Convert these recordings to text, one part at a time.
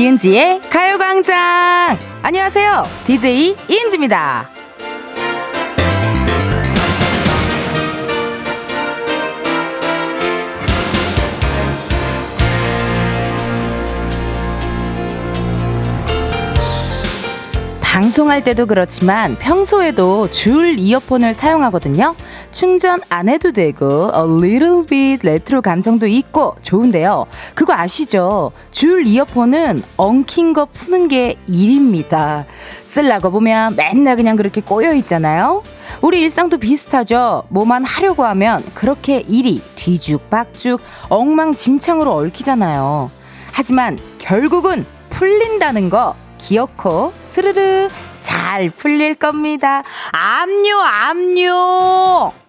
이은지의 가요광장! 안녕하세요. DJ 이은지입니다. 방송할 때도 그렇지만 평소에도 줄 이어폰을 사용하거든요. 충전 안 해도 되고 a little bit 레트로 감성도 있고 좋은데요. 그거 아시죠? 줄 이어폰은 엉킨 거 푸는 게 일입니다. 쓸라고 보면 맨날 그냥 그렇게 꼬여 있잖아요. 우리 일상도 비슷하죠. 뭐만 하려고 하면 그렇게 일이 뒤죽박죽 엉망진창으로 얽히잖아요. 하지만 결국은 풀린다는 거 기어코 스르르 잘 풀릴 겁니다. 압류, 압류!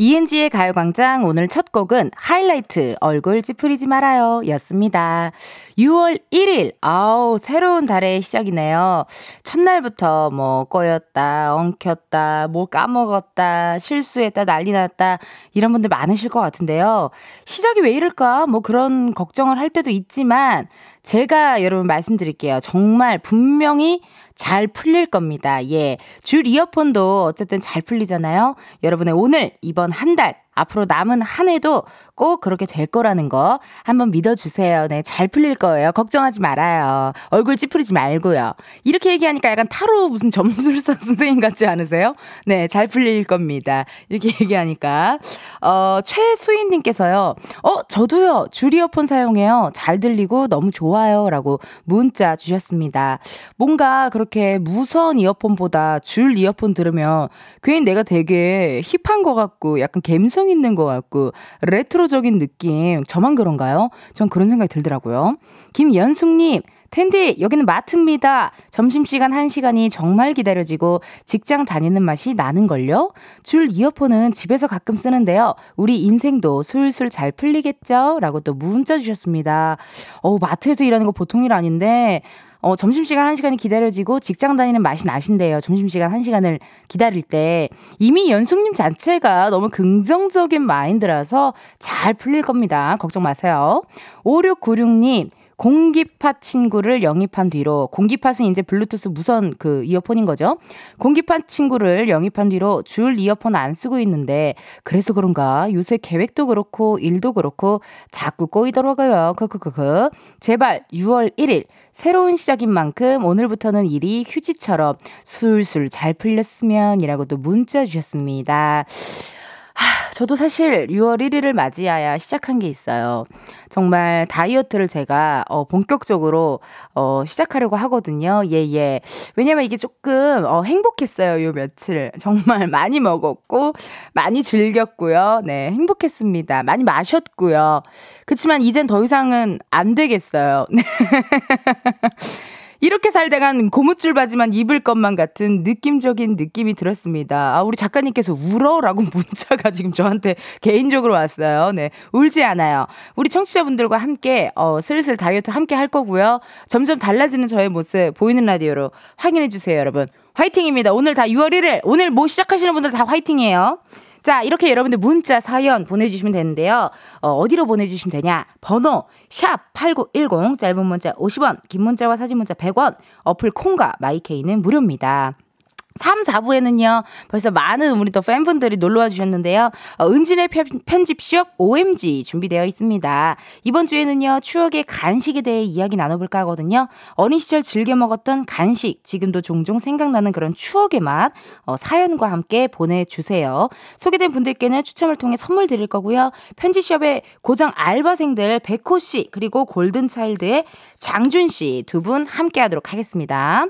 이은지의 가요광장 오늘 첫 곡은 하이라이트 얼굴 찌푸리지 말아요 였습니다. 6월 1일, 아우, 새로운 달의 시작이네요. 첫날부터 뭐 꼬였다, 엉켰다, 뭘 까먹었다, 실수했다, 난리 났다, 이런 분들 많으실 것 같은데요. 시작이 왜 이럴까? 뭐 그런 걱정을 할 때도 있지만, 제가 여러분 말씀드릴게요. 정말 분명히 잘 풀릴 겁니다. 예. 줄 이어폰도 어쨌든 잘 풀리잖아요. 여러분의 오늘, 이번 한 달, 앞으로 남은 한 해도 꼭 그렇게 될 거라는 거 한번 믿어주세요. 네, 잘 풀릴 거예요. 걱정하지 말아요. 얼굴 찌푸리지 말고요. 이렇게 얘기하니까 약간 타로 무슨 점술사 선생님 같지 않으세요? 네, 잘 풀릴 겁니다. 이렇게 얘기하니까. 어, 최수인님께서요. 어, 저도요. 줄 이어폰 사용해요. 잘 들리고 너무 좋아요. 라고 문자 주셨습니다. 뭔가 그렇게 무선 이어폰보다 줄 이어폰 들으면 괜히 내가 되게 힙한 것 같고 약간 감성 있는 것 같고 레트로 적인 느낌 저만 그런가요? 전 그런 생각이 들더라고요. 김연숙님 텐디, 여기는 마트입니다. 점심시간 1시간이 정말 기다려지고 직장 다니는 맛이 나는걸요? 줄 이어폰은 집에서 가끔 쓰는데요. 우리 인생도 술술 잘 풀리겠죠? 라고 또 문자 주셨습니다. 어 마트에서 일하는 거 보통 일 아닌데, 어, 점심시간 1시간이 기다려지고 직장 다니는 맛이 나신대요. 점심시간 1시간을 기다릴 때. 이미 연숙님 자체가 너무 긍정적인 마인드라서 잘 풀릴 겁니다. 걱정 마세요. 5696님, 공기팟 친구를 영입한 뒤로 공기팟은 이제 블루투스 무선 그 이어폰인 거죠. 공기팟 친구를 영입한 뒤로 줄 이어폰 안 쓰고 있는데 그래서 그런가 요새 계획도 그렇고 일도 그렇고 자꾸 꼬이더라고요. 크크크크. 제발 6월 1일 새로운 시작인 만큼 오늘부터는 일이 휴지처럼 술술 잘 풀렸으면이라고 도 문자 주셨습니다. 하, 저도 사실 6월 1일을 맞이하여 시작한 게 있어요. 정말 다이어트를 제가 어, 본격적으로 어, 시작하려고 하거든요. 예, 예. 왜냐면 이게 조금 어, 행복했어요. 요 며칠. 정말 많이 먹었고, 많이 즐겼고요. 네, 행복했습니다. 많이 마셨고요. 그렇지만 이젠 더 이상은 안 되겠어요. 이렇게 살다간 고무줄 바지만 입을 것만 같은 느낌적인 느낌이 들었습니다. 아, 우리 작가님께서 울어라고 문자가 지금 저한테 개인적으로 왔어요. 네. 울지 않아요. 우리 청취자분들과 함께, 어, 슬슬 다이어트 함께 할 거고요. 점점 달라지는 저의 모습 보이는 라디오로 확인해 주세요, 여러분. 화이팅입니다. 오늘 다 6월 1일. 오늘 뭐 시작하시는 분들 다 화이팅이에요. 자, 이렇게 여러분들 문자 사연 보내주시면 되는데요. 어, 어디로 보내주시면 되냐? 번호, 샵 8910, 짧은 문자 50원, 긴 문자와 사진 문자 100원, 어플 콩과 마이케이는 무료입니다. 3, 4부에는요, 벌써 많은 우리 또 팬분들이 놀러와 주셨는데요. 어, 은진의 편집숍 OMG 준비되어 있습니다. 이번 주에는요, 추억의 간식에 대해 이야기 나눠볼까 하거든요. 어린 시절 즐겨 먹었던 간식, 지금도 종종 생각나는 그런 추억의 맛, 어, 사연과 함께 보내주세요. 소개된 분들께는 추첨을 통해 선물 드릴 거고요. 편집숍의 고정 알바생들 백호 씨, 그리고 골든차일드의 장준 씨 두 분 함께 하도록 하겠습니다.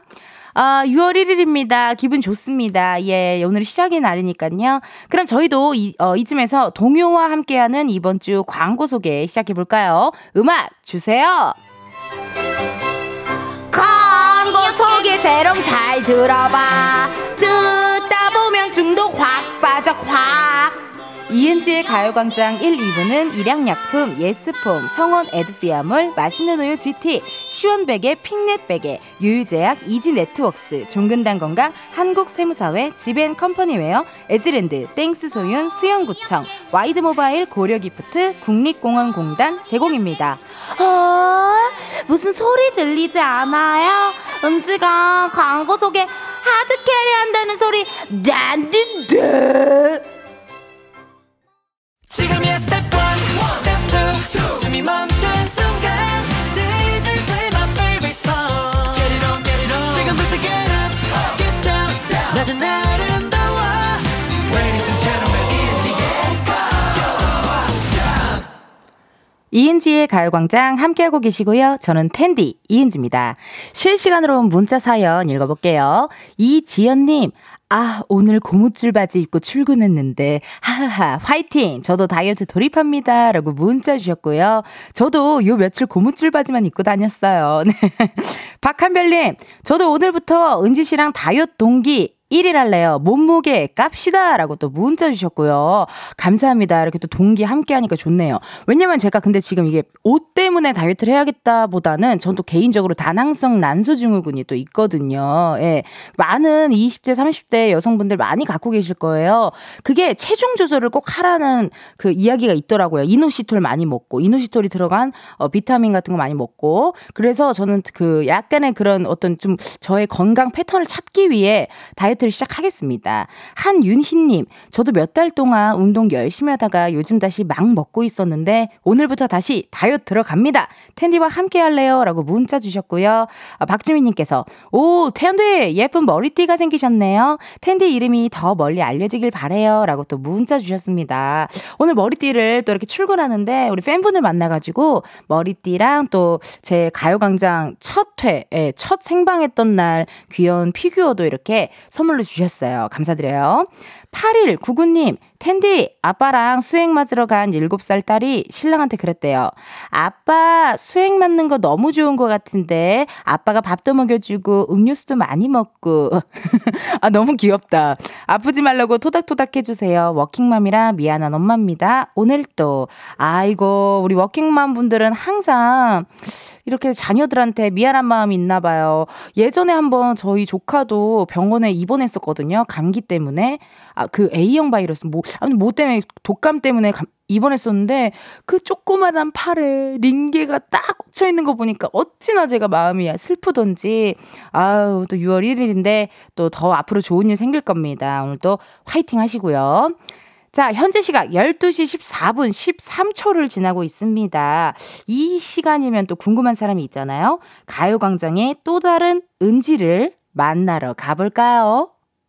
아, 6월 1일입니다. 기분 좋습니다. 예, 오늘 시작의 날이니까요. 그럼 저희도 이, 어, 이쯤에서 동요와 함께하는 이번 주 광고 소개 시작해 볼까요? 음악 주세요. 광고 소개 재롱 잘 들어봐. 듣다 보면 중독 확 빠져 확. 이은지의 가요광장 1, 2부는 일양약품, 예스폼, 성원 에드피아몰, 맛있는 우유 GT, 시원베개, 핑넷베개, 유유제약, 이지네트웍스, 종근당 건강, 한국세무사회, 지벤컴퍼니웨어, 에즈랜드, 땡스 소윤, 수영구청, 와이드모바일 고려기프트, 국립공원공단 제공입니다. 아, 무슨 소리 들리지 않아요? 은지가 광고 속에 hard carry 한다는 소리 난 듣다. 지금이야 스텝 1, 스텝 2, 숨이 멈춘 순간 DJ play my favorite song Get it on, get it on 지금부터 get up, get down 낮은 아름다워 Ladies and gentlemen, 이은지의 가요광장 이은지의 가요광장 함께하고 계시고요. 저는 텐디 이은지입니다. 실시간으로 문자 사연 읽어볼게요. 이지연님, 아, 오늘 고무줄 바지 입고 출근했는데, 하하하, 화이팅! 저도 다이어트 돌입합니다. 라고 문자 주셨고요. 저도 요 며칠 고무줄 바지만 입고 다녔어요. 네. 박한별님, 저도 오늘부터 은지 씨랑 다이어트 동기 1일 할래요. 몸무게 깝시다. 라고 또 문자 주셨고요. 감사합니다. 이렇게 또 동기 함께 하니까 좋네요. 왜냐면 제가 근데 지금 이게 옷 때문에 다이어트를 해야겠다 보다는 전 또 개인적으로 다낭성 난소증후군이 또 있거든요. 예. 많은 20대, 30대 여성분들 많이 갖고 계실 거예요. 그게 체중 조절을 꼭 하라는 그 이야기가 있더라고요. 이노시톨 많이 먹고, 이노시톨이 들어간 어, 비타민 같은 거 많이 먹고. 그래서 저는 그 약간의 그런 어떤 좀 저의 건강 패턴을 찾기 위해 다이어트 다이어트를 시작하겠습니다. 한윤희님, 저도 몇 달 동안 운동 열심히 하다가 요즘 다시 막 먹고 있었는데 오늘부터 다시 다이어트 들어갑니다. 텐디와 함께 할래요? 라고 문자 주셨고요. 아, 박주민님께서, 오, 텐디 예쁜 머리띠가 생기셨네요. 텐디 이름이 더 멀리 알려지길 바래요. 라고 또 문자 주셨습니다. 오늘 머리띠를 또 이렇게 출근하는데 우리 팬분을 만나가지고 머리띠랑 또 제 가요광장 첫 회, 예, 첫 생방했던 날 귀여운 피규어도 이렇게 선물 선물로 주셨어요. 감사드려요. 8199님, 은디, 아빠랑 수액 맞으러 간 7살 딸이 신랑한테 그랬대요. 아빠, 수액 맞는 거 너무 좋은 것 같은데, 아빠가 밥도 먹여주고, 음료수도 많이 먹고. 아, 너무 귀엽다. 아프지 말라고 토닥토닥 해주세요. 워킹맘이라 미안한 엄마입니다. 오늘 또, 아이고, 우리 워킹맘 분들은 항상 이렇게 자녀들한테 미안한 마음이 있나 봐요. 예전에 한번 저희 조카도 병원에 입원했었거든요. 감기 때문에. 아, 그 A형 바이러스, 뭐, 아니, 뭐 때문에, 독감 때문에 감, 입원했었는데, 그 조그만한 팔에 링게가 딱 꽂혀 있는 거 보니까 어찌나 제가 마음이 슬프던지, 아우, 또 6월 1일인데, 또 더 앞으로 좋은 일 생길 겁니다. 오늘 또 화이팅 하시고요. 자, 현재 시각 12시 14분 13초를 지나고 있습니다. 이 시간이면 또 궁금한 사람이 있잖아요. 가요광장의 또 다른 은지를 만나러 가볼까요?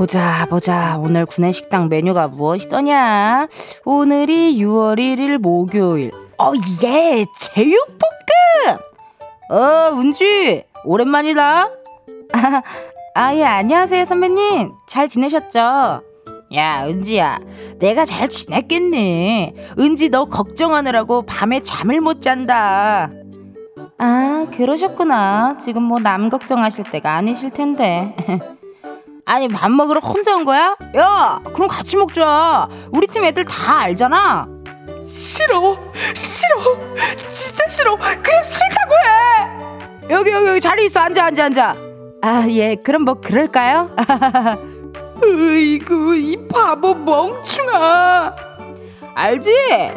보자 보자. 오늘 구내식당 메뉴가 무엇이더냐? 오늘이 6월 1일 목요일. 어예 제육볶음! 어 은지 오랜만이다. 아예 안녕하세요 선배님. 잘 지내셨죠? 야 은지야. 내가 잘 지냈겠니? 은지 너 걱정하느라고 밤에 잠을 못 잔다. 아 그러셨구나. 지금 뭐 남 걱정하실 때가 아니실 텐데 아니 밥 먹으러 혼자 온 거야? 야 그럼 같이 먹자. 우리 팀 애들 다 알잖아. 싫어. 싫어. 진짜 싫어. 그냥 싫다고 해. 여기 여기 여기 자리 있어. 앉아 앉아 앉아. 아 예. 그럼 뭐 그럴까요? 으이구 이 바보 멍충아. 알지?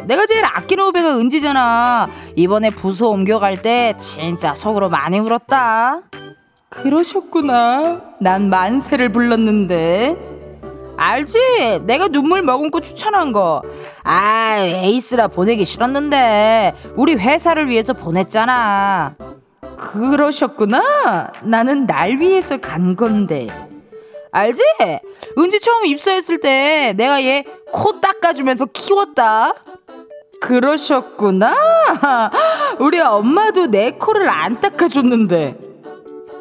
내가 제일 아끼는 후배가 은지잖아. 이번에 부서 옮겨갈 때 진짜 속으로 많이 울었다 그러셨구나. 난 만세를 불렀는데. 알지? 내가 눈물 머금고 추천한 거. 아, 에이스라 보내기 싫었는데. 우리 회사를 위해서 보냈잖아. 그러셨구나. 나는 날 위해서 간 건데. 알지? 은지 처음 입사했을 때 내가 얘 코 닦아주면서 키웠다. 그러셨구나. 우리 엄마도 내 코를 안 닦아줬는데.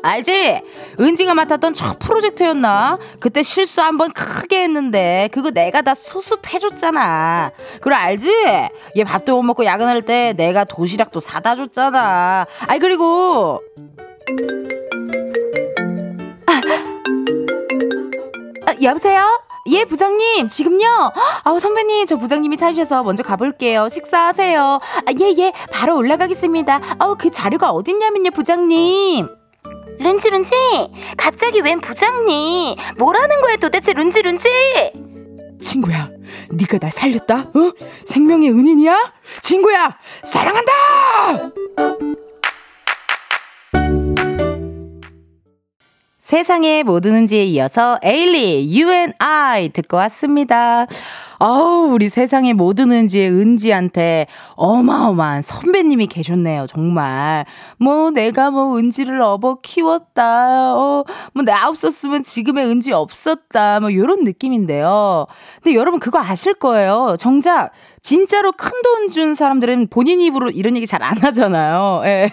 알지? 은지가 맡았던 첫 프로젝트였나? 그때 실수 한번 크게 했는데 그거 내가 다 수습해줬잖아. 그래 알지? 얘 밥도 못 먹고 야근할 때 내가 도시락도 사다 줬잖아. 아이 그리고 아, 여보세요? 예, 부장님, 지금요? 아우, 선배님, 저 부장님이 찾으셔서 먼저 가볼게요. 식사하세요. 아, 예, 예, 바로 올라가겠습니다. 아우, 그 자료가 어딨냐면요, 부장님. 룬지, 룬지, 갑자기 웬 부장님? 뭐라는 거야, 도대체, 룬지, 룬지? 친구야, 네가 날 살렸다? 어? 생명의 은인이야? 친구야, 사랑한다! 세상의 모든 은지에 이어서 에일리, you and I 듣고 왔습니다. 아우, 우리 세상의 모든 은지의 은지한테 어마어마한 선배님이 계셨네요, 정말. 뭐, 내가 뭐, 은지를 업어 키웠다. 어, 뭐, 나 없었으면 지금의 은지 없었다. 뭐, 요런 느낌인데요. 근데 여러분, 그거 아실 거예요. 정작, 진짜로 큰 돈 준 사람들은 본인 입으로 이런 얘기 잘 안 하잖아요. 예.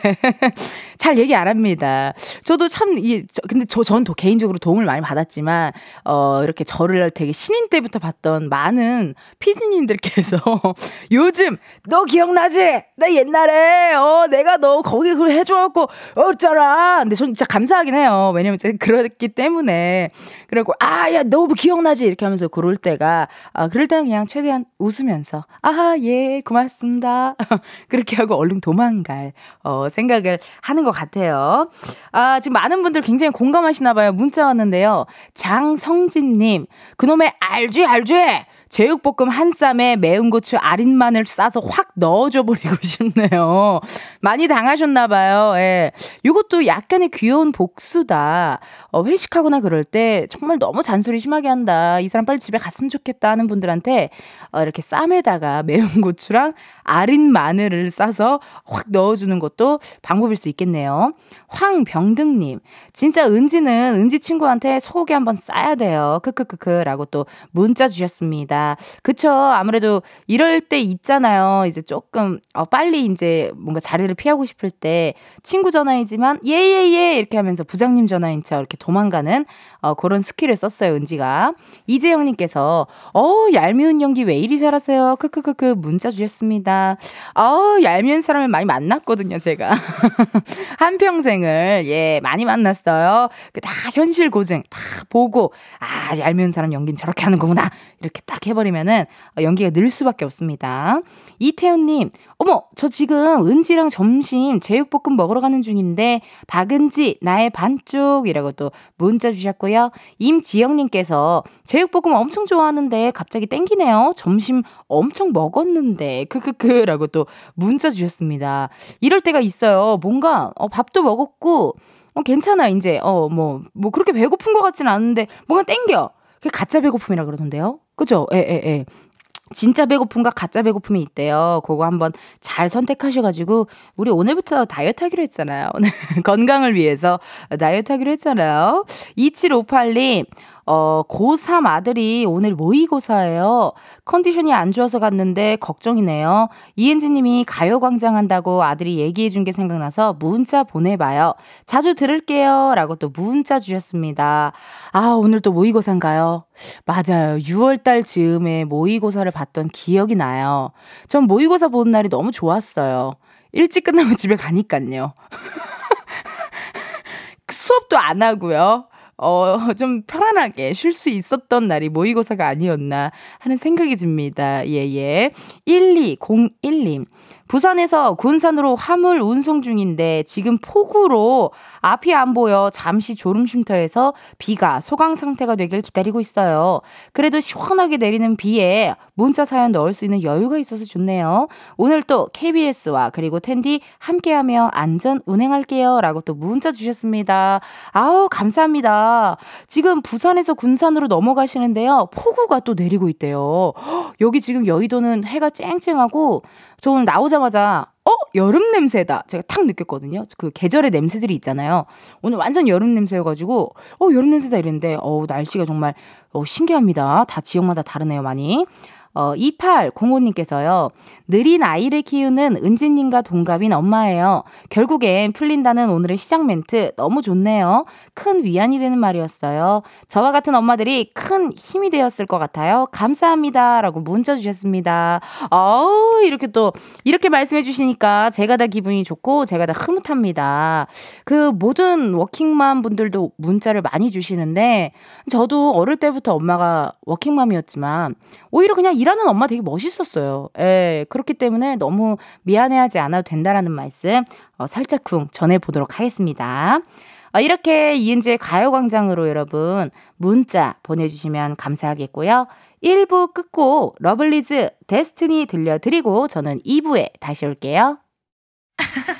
잘 얘기 안 합니다. 저도 참, 이, 저, 근데 저, 전 개인적으로 도움을 많이 받았지만, 어, 이렇게 저를 되게 신인 때부터 봤던 많은 피디님들께서 요즘, 너 기억나지? 나 옛날에, 어, 내가 너 거기 그걸 해줘갖고, 어쩌라. 근데 전 진짜 감사하긴 해요. 왜냐면 그렇기 때문에. 그리고, 아, 야, 너 기억나지? 이렇게 하면서 그럴 때가, 아, 그럴 때는 그냥 최대한 웃으면서, 아, 예, 고맙습니다. 그렇게 하고 얼른 도망갈, 어, 생각을 하는 것 같아요. 아, 지금 많은 분들 굉장히 공감하시나 봐요. 문자 왔는데요. 장성진님, 그놈의 알지, 알지? 제육볶음 한 쌈에 매운 고추 아린 마늘 싸서 확 넣어줘 버리고 싶네요. 많이 당하셨나봐요. 예. 요것도 약간의 귀여운 복수다. 어, 회식하거나 그럴 때 정말 너무 잔소리 심하게 한다. 이 사람 빨리 집에 갔으면 좋겠다 하는 분들한테 어, 이렇게 쌈에다가 매운 고추랑 아린 마늘을 싸서 확 넣어주는 것도 방법일 수 있겠네요. 황병등님, 진짜 은지는 은지 친구한테 소고기 한번 싸야 돼요. 크크크크라고 또 문자 주셨습니다. 그쵸. 아무래도 이럴 때 있잖아요. 이제 조금, 어, 빨리 이제 뭔가 자리를 피하고 싶을 때 친구 전화이지만, 예, 예, 예. 이렇게 하면서 부장님 전화인 척 이렇게 도망가는, 어, 그런 skill을 썼어요. 은지가. 이재영님께서, 어, 얄미운 연기 왜 이리 잘하세요? 크크크크 문자 주셨습니다. 어, 얄미운 사람을 많이 만났거든요. 제가. 한평생 고생을 예 많이 만났어요. 그 다 현실 고증 다 보고 아 얄미운 사람 연기는 저렇게 하는 거구나 이렇게 딱 해버리면은 연기가 늘 수밖에 없습니다. 이태훈님 어머, 저 지금 은지랑 점심 제육볶음 먹으러 가는 중인데, 박은지, 나의 반쪽 이라고 또 문자 주셨고요. 임지영님께서 제육볶음 엄청 좋아하는데 갑자기 땡기네요. 점심 엄청 먹었는데, 크크크 라고 또 문자 주셨습니다. 이럴 때가 있어요. 뭔가, 어, 밥도 먹었고, 어, 괜찮아, 이제. 어, 뭐, 뭐 그렇게 배고픈 것 같진 않은데, 뭔가 땡겨. 그게 가짜 배고픔이라 그러던데요. 그죠? 예, 예, 예. 진짜 배고픔과 가짜 배고픔이 있대요. 그거 한번 잘 선택하셔가지고, 우리 오늘부터 다이어트 하기로 했잖아요. 건강을 위해서 다이어트 하기로 했잖아요. 2758님, 어, 고3 아들이 오늘 모의고사예요. 컨디션이 안 좋아서 갔는데 걱정이네요. 이은지 님이 가요광장 한다고 아들이 얘기해 준 게 생각나서 문자 보내봐요. 자주 들을게요. 라고 또 문자 주셨습니다. 아, 오늘 또 모의고사인가요? 맞아요. 6월달 즈음에 모의고사를 봤던 기억이 나요. 전 모의고사 보는 날이 너무 좋았어요. 일찍 끝나면 집에 가니깐요. 수업도 안 하고요. 어, 좀 편안하게 쉴 수 있었던 날이 모의고사가 아니었나 하는 생각이 듭니다. 예, 예. 1201님. 부산에서 군산으로 화물 운송 중인데 지금 폭우로 앞이 안 보여 잠시 졸음 쉼터에서 비가 소강 상태가 되길 기다리고 있어요. 그래도 시원하게 내리는 비에 문자 사연 넣을 수 있는 여유가 있어서 좋네요. 오늘 또 KBS와 그리고 텐디 함께하며 안전 운행할게요. 라고 또 문자 주셨습니다. 아우, 감사합니다. 지금 부산에서 군산으로 넘어가시는데요. 폭우가 또 내리고 있대요. 여기 지금 여의도는 해가 쨍쨍하고 저 오늘 나오자마자 어 여름 냄새다 제가 탁 느꼈거든요. 그 계절의 냄새들이 있잖아요. 오늘 완전 여름 냄새여가지고 어 여름 냄새다 이랬는데 어 날씨가 정말 어 신기합니다. 다 지역마다 다르네요 많이. 어, 2805님께서요. 느린 아이를 키우는 은지님과 동갑인 엄마예요. 결국엔 풀린다는 오늘의 시작 멘트 너무 좋네요. 큰 위안이 되는 말이었어요. 저와 같은 엄마들이 큰 힘이 되었을 것 같아요. 감사합니다. 라고 문자 주셨습니다. 어우, 이렇게 또, 이렇게 말씀해 주시니까 제가 다 기분이 좋고 제가 다 흐뭇합니다. 그 모든 워킹맘 분들도 문자를 많이 주시는데 저도 어릴 때부터 엄마가 워킹맘이었지만 오히려 그냥 일하는 엄마 되게 멋있었어요. 예, 그렇기 때문에 너무 미안해하지 않아도 된다라는 말씀 어, 살짝쿵 전해보도록 하겠습니다. 어, 이렇게 이은지의 가요광장으로 여러분 문자 보내주시면 감사하겠고요. 1부 끝고 러블리즈 데스티니 들려드리고 저는 2부에 다시 올게요.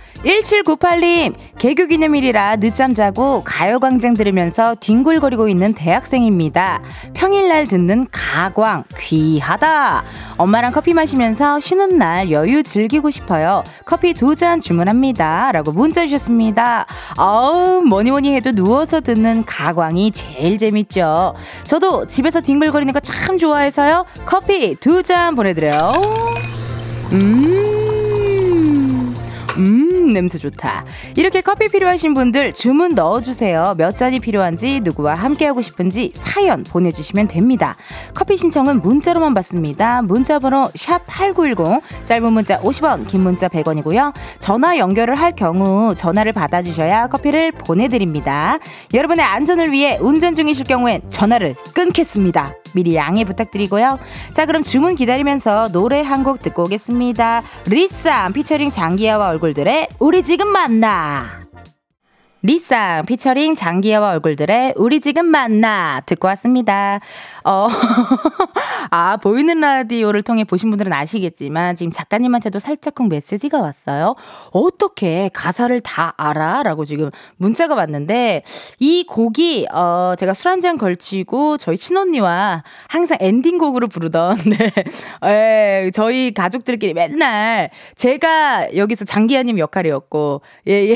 1798님, 개교 기념일이라 늦잠 자고 가요광장 들으면서 뒹굴거리고 있는 대학생입니다. 평일날 듣는 가광, 귀하다. 엄마랑 커피 마시면서 쉬는 날 여유 즐기고 싶어요. 커피 두 잔 주문합니다. 라고 문자 주셨습니다. 어우, 뭐니 뭐니 해도 누워서 듣는 가광이 제일 재밌죠. 저도 집에서 뒹굴거리는 거 참 좋아해서요. 커피 두 잔 보내드려요. 음. 음, 냄새 좋다. 이렇게 커피 필요하신 분들 주문 넣어주세요. 몇 잔이 필요한지, 누구와 함께하고 싶은지 사연 보내주시면 됩니다. 커피 신청은 문자로만 받습니다. 문자번호 샵 8910, 짧은 문자 50원, 긴 문자 100원이고요. 전화 연결을 할 경우 전화를 받아주셔야 커피를 보내드립니다. 여러분의 안전을 위해 운전 중이실 경우엔 전화를 끊겠습니다. 미리 양해 부탁드리고요. 자, 그럼 주문 기다리면서 노래 한 곡 듣고 오겠습니다. 리쌈 피처링 장기하와 얼굴들의 우리 지금 만나. 리쌍 피처링 장기하와 얼굴들의 우리 지금 만나 듣고 왔습니다. 어, 아, 보이는 라디오를 통해 보신 분들은 아시겠지만 지금 작가님한테도 살짝쿵 메시지가 왔어요. 어떻게 가사를 다 알아? 라고 지금 문자가 왔는데 이 곡이 어, 제가 술 한 잔 걸치고 저희 친언니와 항상 엔딩곡으로 부르던 네. 예, 저희 가족들끼리 맨날 제가 여기서 장기하님 역할이었고 예, 예.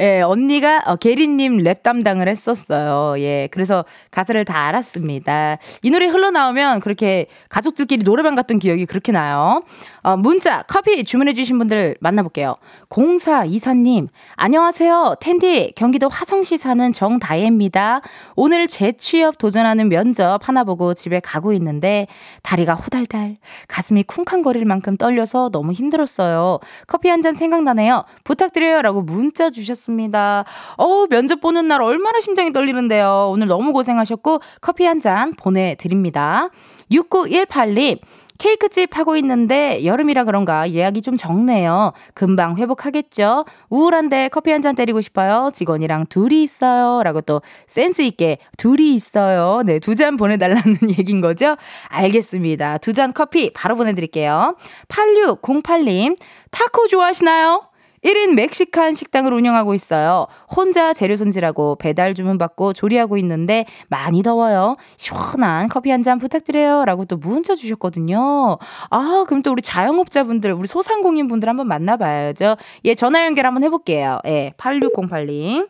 예, 언니가 어, 게리님 랩 담당을 했었어요. 예. 그래서 가사를 다 알았습니다. 이 노래 흘러나오면 그렇게 가족들끼리 노래방 갔던 기억이 그렇게 나요. 어, 문자, 커피 주문해주신 분들 만나볼게요. 0424님, 안녕하세요. 텐디, 경기도 화성시 사는 정다혜입니다. 오늘 재취업 도전하는 면접 하나 보고 집에 가고 있는데 다리가 호달달, 가슴이 쿵쾅거릴 만큼 떨려서 너무 힘들었어요. 커피 한 잔 생각나네요. 부탁드려요. 라고 문자 주셨습니다. 어우, 면접 보는 날 얼마나 심장이 떨리는데요. 오늘 너무 고생하셨고 커피 한 잔 보내드립니다. 6918님, 케이크집 하고 있는데 여름이라 그런가 예약이 좀 적네요. 금방 회복하겠죠? 우울한데 커피 한 잔 때리고 싶어요. 직원이랑 둘이 있어요. 라고 또 센스 있게 둘이 있어요. 네, 두 잔 보내달라는 얘기인 거죠? 알겠습니다. 두 잔 커피 바로 보내드릴게요. 8608님, 타코 좋아하시나요? 1인 멕시칸 식당을 운영하고 있어요. 혼자 재료 손질하고 배달 주문 받고 조리하고 있는데 많이 더워요. 시원한 커피 한 잔 부탁드려요. 라고 또 문자 주셨거든요. 아, 그럼 또 우리 자영업자분들, 우리 소상공인 분들 한번 만나봐야죠. 예, 전화 연결 한번 해볼게요. 예, 8608님.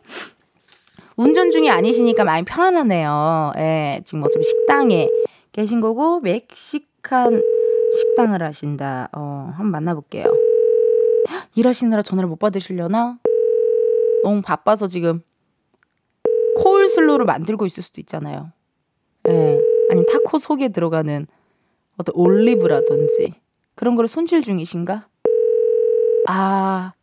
운전 중이 아니시니까 많이 편안하네요. 예, 지금 어차피 식당에 계신 거고, 멕시칸 식당을 하신다. 어, 한번 만나볼게요. 일하시느라 전화를 못 받으시려나? 너무 바빠서 지금 코울슬로를 만들고 있을 수도 있잖아요. 예. 아니면 타코 속에 들어가는 어떤 올리브라든지 그런 거를 손질 중이신가? 아,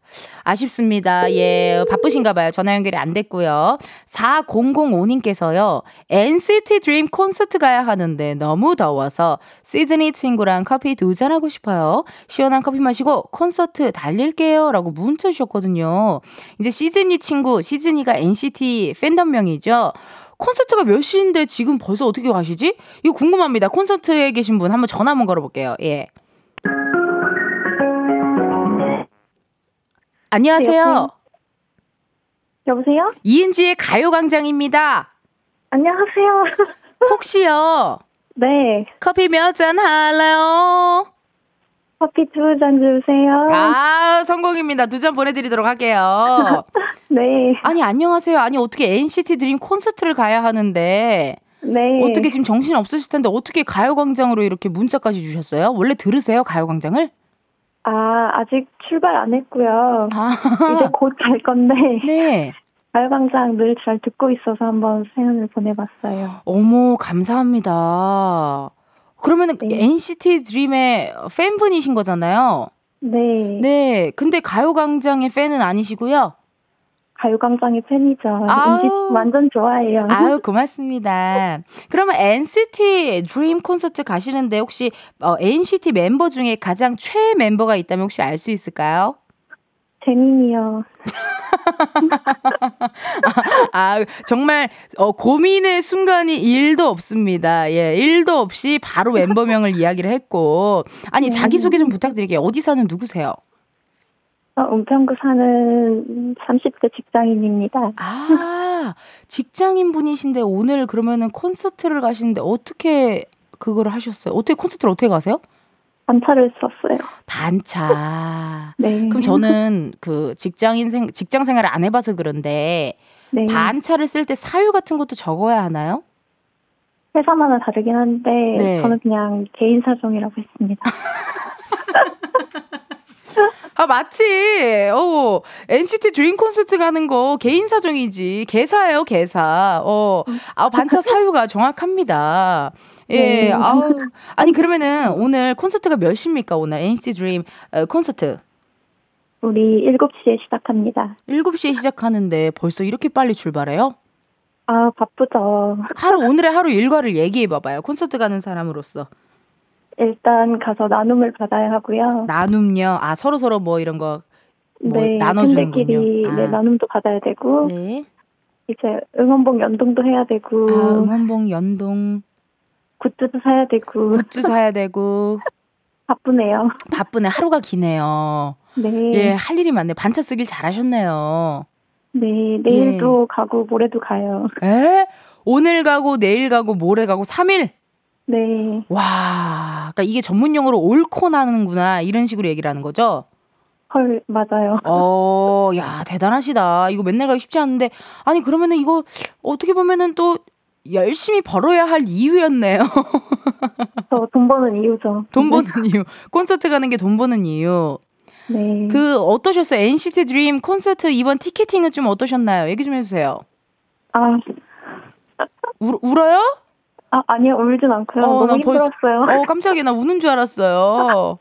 아쉽습니다. 예, 바쁘신가 봐요. 전화 연결이 안 됐고요. 4005님께서요. NCT 드림 콘서트 가야 하는데 너무 더워서 시즈니 친구랑 커피 두 잔 하고 싶어요. 시원한 커피 마시고 콘서트 달릴게요. 라고 문자 주셨거든요. 이제 시즈니 친구, 시즈니가 NCT 팬덤명이죠. 콘서트가 몇 시인데 지금 벌써 어떻게 가시지? 이거 궁금합니다. 콘서트에 계신 분 한번 전화 한번 걸어볼게요. 예. 안녕하세요. 여보세요? 이은지의 가요광장입니다. 안녕하세요. 혹시요, 네. 커피 몇 잔 할래요? 커피 두 잔 주세요. 아, 성공입니다. 두 잔 보내드리도록 할게요. 네. 아니, 안녕하세요. 아니, 어떻게 NCT 드림 콘서트를 가야 하는데, 네. 어떻게 지금 정신 없으실 텐데, 어떻게 가요광장으로 이렇게 문자까지 주셨어요? 원래 들으세요, 가요광장을? 아, 아직 출발 안 했고요. 아, 이제 곧 갈 건데, 네. 가요광장 늘 잘 듣고 있어서 한번 사연을 보내봤어요. 어머, 감사합니다. 그러면은 네. NCT 드림의 팬분이신 거잖아요. 네. 네. 근데 가요광장의 팬은 아니시고요. 가요광장의 팬이죠. 음식 완전 좋아해요. 아유, 고맙습니다. 그러면 NCT 드림 콘서트 가시는데 혹시 어, NCT 멤버 중에 가장 최애 멤버가 있다면 혹시 알 수 있을까요? 재민이요. 아, 정말 어, 고민의 순간이 일도 없습니다. 예, 일도 없이 바로 멤버명을 이야기를 했고. 아니, 자기소개 좀 부탁드릴게요. 어디 사는 누구세요? 어, 은평구 사는 30대 직장인입니다. 아, 직장인 분이신데 오늘 그러면은 콘서트를 가시는데 어떻게 그거를 하셨어요? 어떻게 콘서트를 어떻게 가세요? 반차를 썼어요. 반차. 네. 그럼 저는 그 직장인 생 직장 생활을 안 해봐서 그런데 네. 반차를 쓸 때 사유 같은 것도 적어야 하나요? 회사마다 다르긴 한데, 네. 저는 그냥 개인 사정이라고 했습니다. 아 맞지. 어 NCT 드림 콘서트 가는 거 개인 사정이지. 개사예요 개사. 어, 아 반차 사유가 정확합니다. 예, 네. 아우. 아니 그러면은 오늘 콘서트가 몇 시입니까 오늘 NCT 드림 어, 콘서트? 우리 7시에 시작합니다. 7시에 시작하는데 벌써 이렇게 빨리 출발해요? 아, 바쁘죠. 하루 오늘의 하루 일과를 얘기해 봐봐요. 콘서트 가는 사람으로서. 일단 가서 나눔을 받아야 하고요. 나눔요. 아 서로 서로 뭐 이런 거 뭐 네, 나눠주는군요. 팬들끼리 아. 네, 나눔도 받아야 되고, 네. 이제 응원봉 연동도 해야 되고, 아 응원봉 연동 굿즈도 사야 되고, 굿즈 사야 되고 바쁘네요. 바쁘네. 하루가 기네요. 네. 예, 할 일이 많네. 반차 쓰길 잘하셨네요. 네, 내일도 가고, 모레도 가요. 에? 오늘 가고 내일 가고 모레 가고 3일. 네. 와. 그러니까 이게 전문 용어로 옳고 나는구나. 이런 식으로 얘기를 하는 거죠. 헐, 맞아요. 어, 야, 대단하시다. 이거 맨날 가기 쉽지 않은데 아니 그러면은 이거 어떻게 보면은 또 열심히 벌어야 할 이유였네요. 저 돈 버는 이유죠. 돈 버는 이유. 콘서트 가는 게 돈 버는 이유. 네. 그 어떠셨어요? NCT 드림 콘서트 이번 티켓팅은 좀 어떠셨나요? 얘기 좀 해주세요. 아, 울, 울어요? 아, 아니요, 울진 않고요. 어, 나 너무 힘들었어요. 어 깜짝이야 나 우는 줄 알았어요.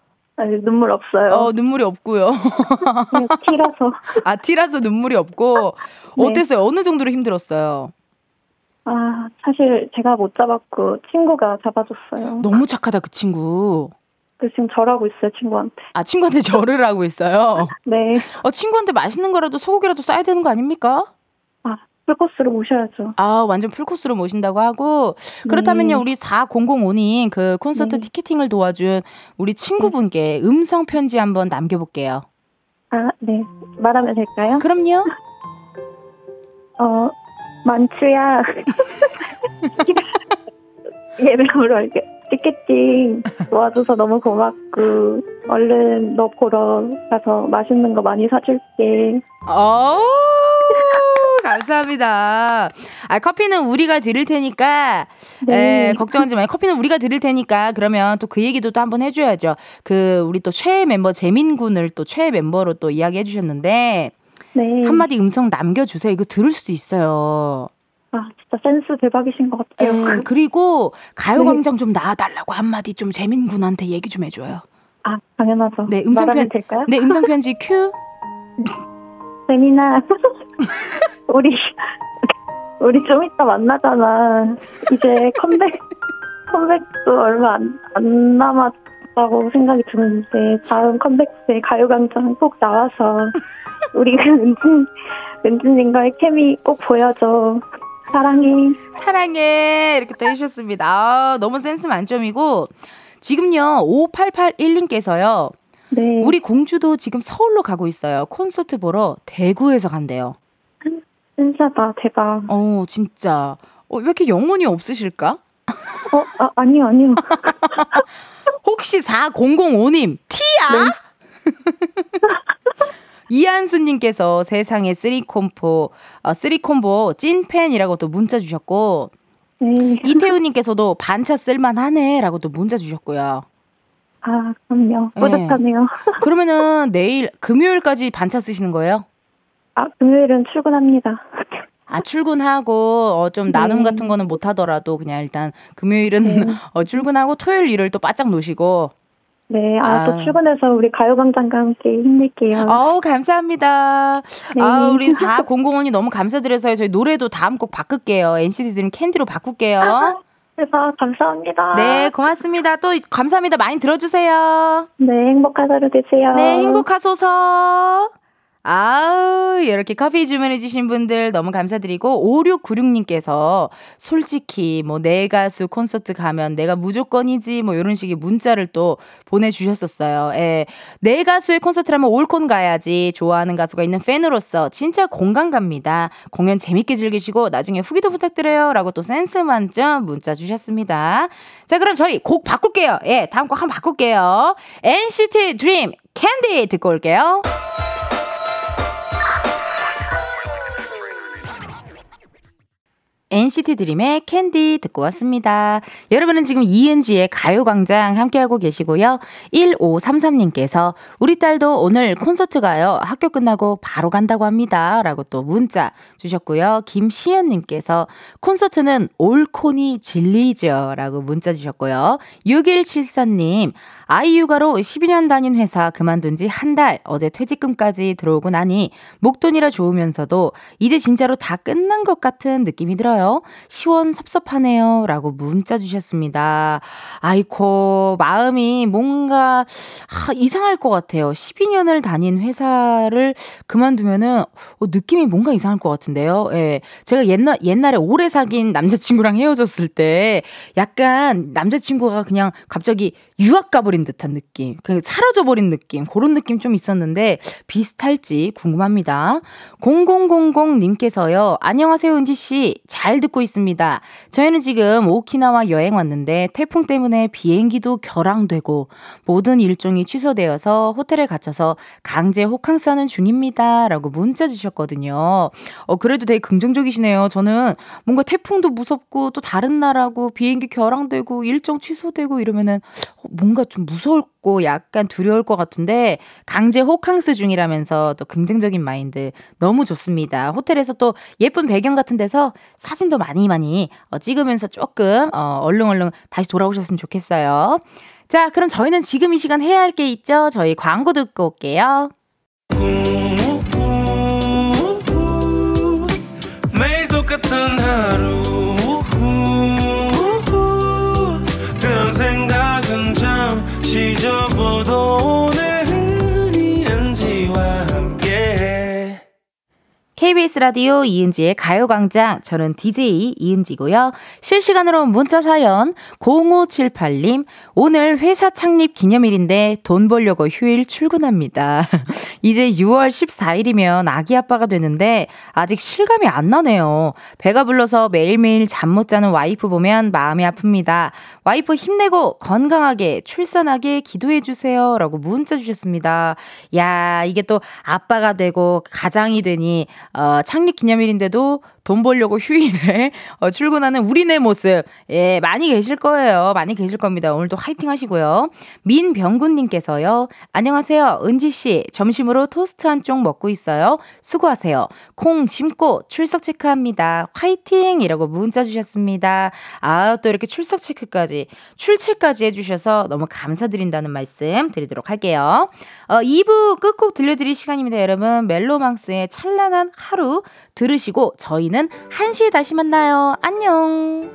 아니, 눈물 없어요. 어 눈물이 없고요. 티라서. 아 티라서 눈물이 없고 네. 어땠어요? 어느 정도로 힘들었어요? 아, 사실 제가 못 잡았고, 친구가 잡아줬어요. 너무 착하다 그 친구. 그 지금 절하고 있어요, 친구한테. 아 친구한테 절을 하고 있어요. 네. 어 친구한테 맛있는 거라도 소고기라도 싸야 되는 거 아닙니까? 아, 풀코스로 모셔야죠. 아 완전 풀코스로 모신다고 하고 그렇다면요 네. 우리 4005님 그 콘서트 네. 티켓팅을 도와준 우리 친구분께 음성 편지 한번 남겨 볼게요. 아, 네. 말하면 될까요? 그럼요. 어, 만추야. 예명으로 이렇게 티켓팅 도와줘서 너무 고맙고, 얼른 너 보러 가서 맛있는 거 많이 사줄게. 어 감사합니다. 아 커피는 우리가 드릴 테니까 네. 에, 걱정하지 마요. 커피는 우리가 드릴 테니까 그러면 또 그 얘기도 또 한번 해줘야죠. 그 우리 또 최애 멤버 재민 군을 또 최애 멤버로 또 이야기 해 주셨는데 네. 한마디 음성 남겨주세요. 이거 들을 수도 있어요. 아, 진짜 센스 대박이신 것 같아요. 에, 그리고 가요광장 좀 나와달라고 한마디 좀 재민 군한테 얘기 좀 해줘요. 아, 당연하죠. 네, 음성 말하면 편- 될까요? 네, 음성 편지 큐. 재민아, 우리, 우리 좀 이따 만나잖아. 이제 컴백, 컴백도 얼마 안, 안 남았다고 생각이 드는데, 다음 컴백 때 가요광장 꼭 나와서, 우리 은진, 은진님과의 케미 꼭 보여줘. 사랑해. 사랑해. 이렇게 또 해주셨습니다. 아, 너무 센스 만점이고, 지금요, 5881님께서요, 네. 우리 공주도 지금 서울로 가고 있어요. 콘서트 보러 대구에서 간대요. 센사다, 대박. 어, 진짜. 어, 왜 이렇게 영혼이 없으실까? 어, 아, 아니요, 아니요. 혹시 4005님, 티야? 이한수님께서 세상에 쓰리콤보, 어, 쓰리콤보 찐팬이라고 또 문자 주셨고, 네. 이태우님께서도 반차 쓸만하네 라고 또 문자 주셨고요. 아, 그럼요. 네. 뿌듯하네요. 그러면은 내일 금요일까지 반차 쓰시는 거예요? 아, 금요일은 출근합니다. 아, 출근하고, 어, 좀 나눔 네. 같은 거는 못 하더라도 그냥 일단 금요일은 네. 어, 출근하고 토요일 일을 또 바짝 노시고. 네, 아, 아. 또 출근해서 우리 가요광장과 함께 힘낼게요. 어우, 감사합니다. 네. 아, 우리 4005님 너무 감사드려서요. 저희 노래도 다음 곡 바꿀게요. NCT 드림 캔디로 바꿀게요. 대박, 감사합니다. 네, 고맙습니다. 또 감사합니다. 많이 들어주세요. 네, 행복한 하루 되세요. 네, 행복하소서. 아우, 이렇게 커피 주문해주신 분들 너무 감사드리고, 5696님께서 솔직히 뭐 내 가수 콘서트 가면 내가 무조건이지 뭐 이런 식의 문자를 또 보내주셨었어요. 예. 내 가수의 콘서트라면 올콘 가야지. 좋아하는 가수가 있는 팬으로서 진짜 공감 갑니다. 공연 재밌게 즐기시고 나중에 후기도 부탁드려요. 라고 또 센스 만점 문자 주셨습니다. 자, 그럼 저희 곡 바꿀게요. 예, 다음 곡 한번 바꿀게요. NCT DREAM 캔디 듣고 올게요. NCT 드림의 캔디 듣고 왔습니다. 여러분은 지금 이은지의 가요광장 함께하고 계시고요. 1533님께서 우리 딸도 오늘 콘서트 가요. 학교 끝나고 바로 간다고 합니다. 라고 또 문자 주셨고요. 김시연님께서 콘서트는 올콘이 진리죠. 라고 문자 주셨고요. 6174님, 아이 육아로 12년 다닌 회사 그만둔 지 한 달, 어제 퇴직금까지 들어오고 나니 목돈이라 좋으면서도 이제 진짜로 다 끝난 것 같은 느낌이 들어요. 시원 섭섭하네요. 라고 문자 주셨습니다. 아이코, 마음이 뭔가 아, 이상할 것 같아요. 12년을 다닌 회사를 그만두면은 어, 느낌이 뭔가 이상할 것 같은데요. 예. 제가 옛날, 옛날에 오래 사귄 남자친구랑 헤어졌을 때 약간 남자친구가 그냥 갑자기 유학 가버린 듯한 느낌, 그 사라져버린 느낌, 그런 느낌 좀 있었는데 비슷할지 궁금합니다. 0000님께서요, 안녕하세요, 은지씨. 잘 듣고 있습니다. 저희는 지금 오키나와 여행 왔는데 태풍 때문에 비행기도 결항되고 모든 일정이 취소되어서 호텔에 갇혀서 강제 호캉스 하는 중입니다. 라고 문자 주셨거든요. 어, 그래도 되게 긍정적이시네요. 저는 뭔가 태풍도 무섭고 또 다른 나라고 비행기 결항되고 일정 취소되고 이러면은 뭔가 좀 무서울 고 약간 두려울 것 같은데 강제 호캉스 중이라면서 또 긍정적인 마인드 너무 좋습니다. 호텔에서 또 예쁜 배경 같은 데서 사진도 많이 많이 어, 찍으면서 조금 어, 얼른얼른 다시 돌아오셨으면 좋겠어요. 자, 그럼 저희는 지금 이 시간 해야 할 게 있죠? 저희 광고 듣고 올게요. 매일 똑같은 하루 KBS 라디오 이은지의 가요광장. 저는 DJ 이은지고요. 실시간으로 문자 사연 0578님. 오늘 회사 창립 기념일인데 돈 벌려고 휴일 출근합니다. 이제 6월 14일이면 아기 아빠가 되는데 아직 실감이 안 나네요. 배가 불러서 매일매일 잠 못 자는 와이프 보면 마음이 아픕니다. 와이프 힘내고 건강하게 출산하게 기도해 주세요. 라고 문자 주셨습니다. 야, 이게 또 아빠가 되고 가장이 되니 어, 창립 기념일인데도 돈 벌려고 휴일에 어, 출근하는 우리네 모습. 예, 많이 계실 거예요. 많이 계실 겁니다. 오늘도 화이팅 하시고요. 민병군님께서요. 안녕하세요. 은지씨. 점심으로 토스트 한 쪽 먹고 있어요. 수고하세요. 콩 심고 출석 체크합니다. 화이팅! 이라고 문자 주셨습니다. 아, 또 이렇게 출석 체크까지, 출첵까지 해주셔서 너무 감사드린다는 말씀 드리도록 할게요. 어, 2부 끝곡 들려드릴 시간입니다, 여러분. 멜로망스의 찬란한 하루 들으시고 저희는 1시에 다시 만나요. 안녕!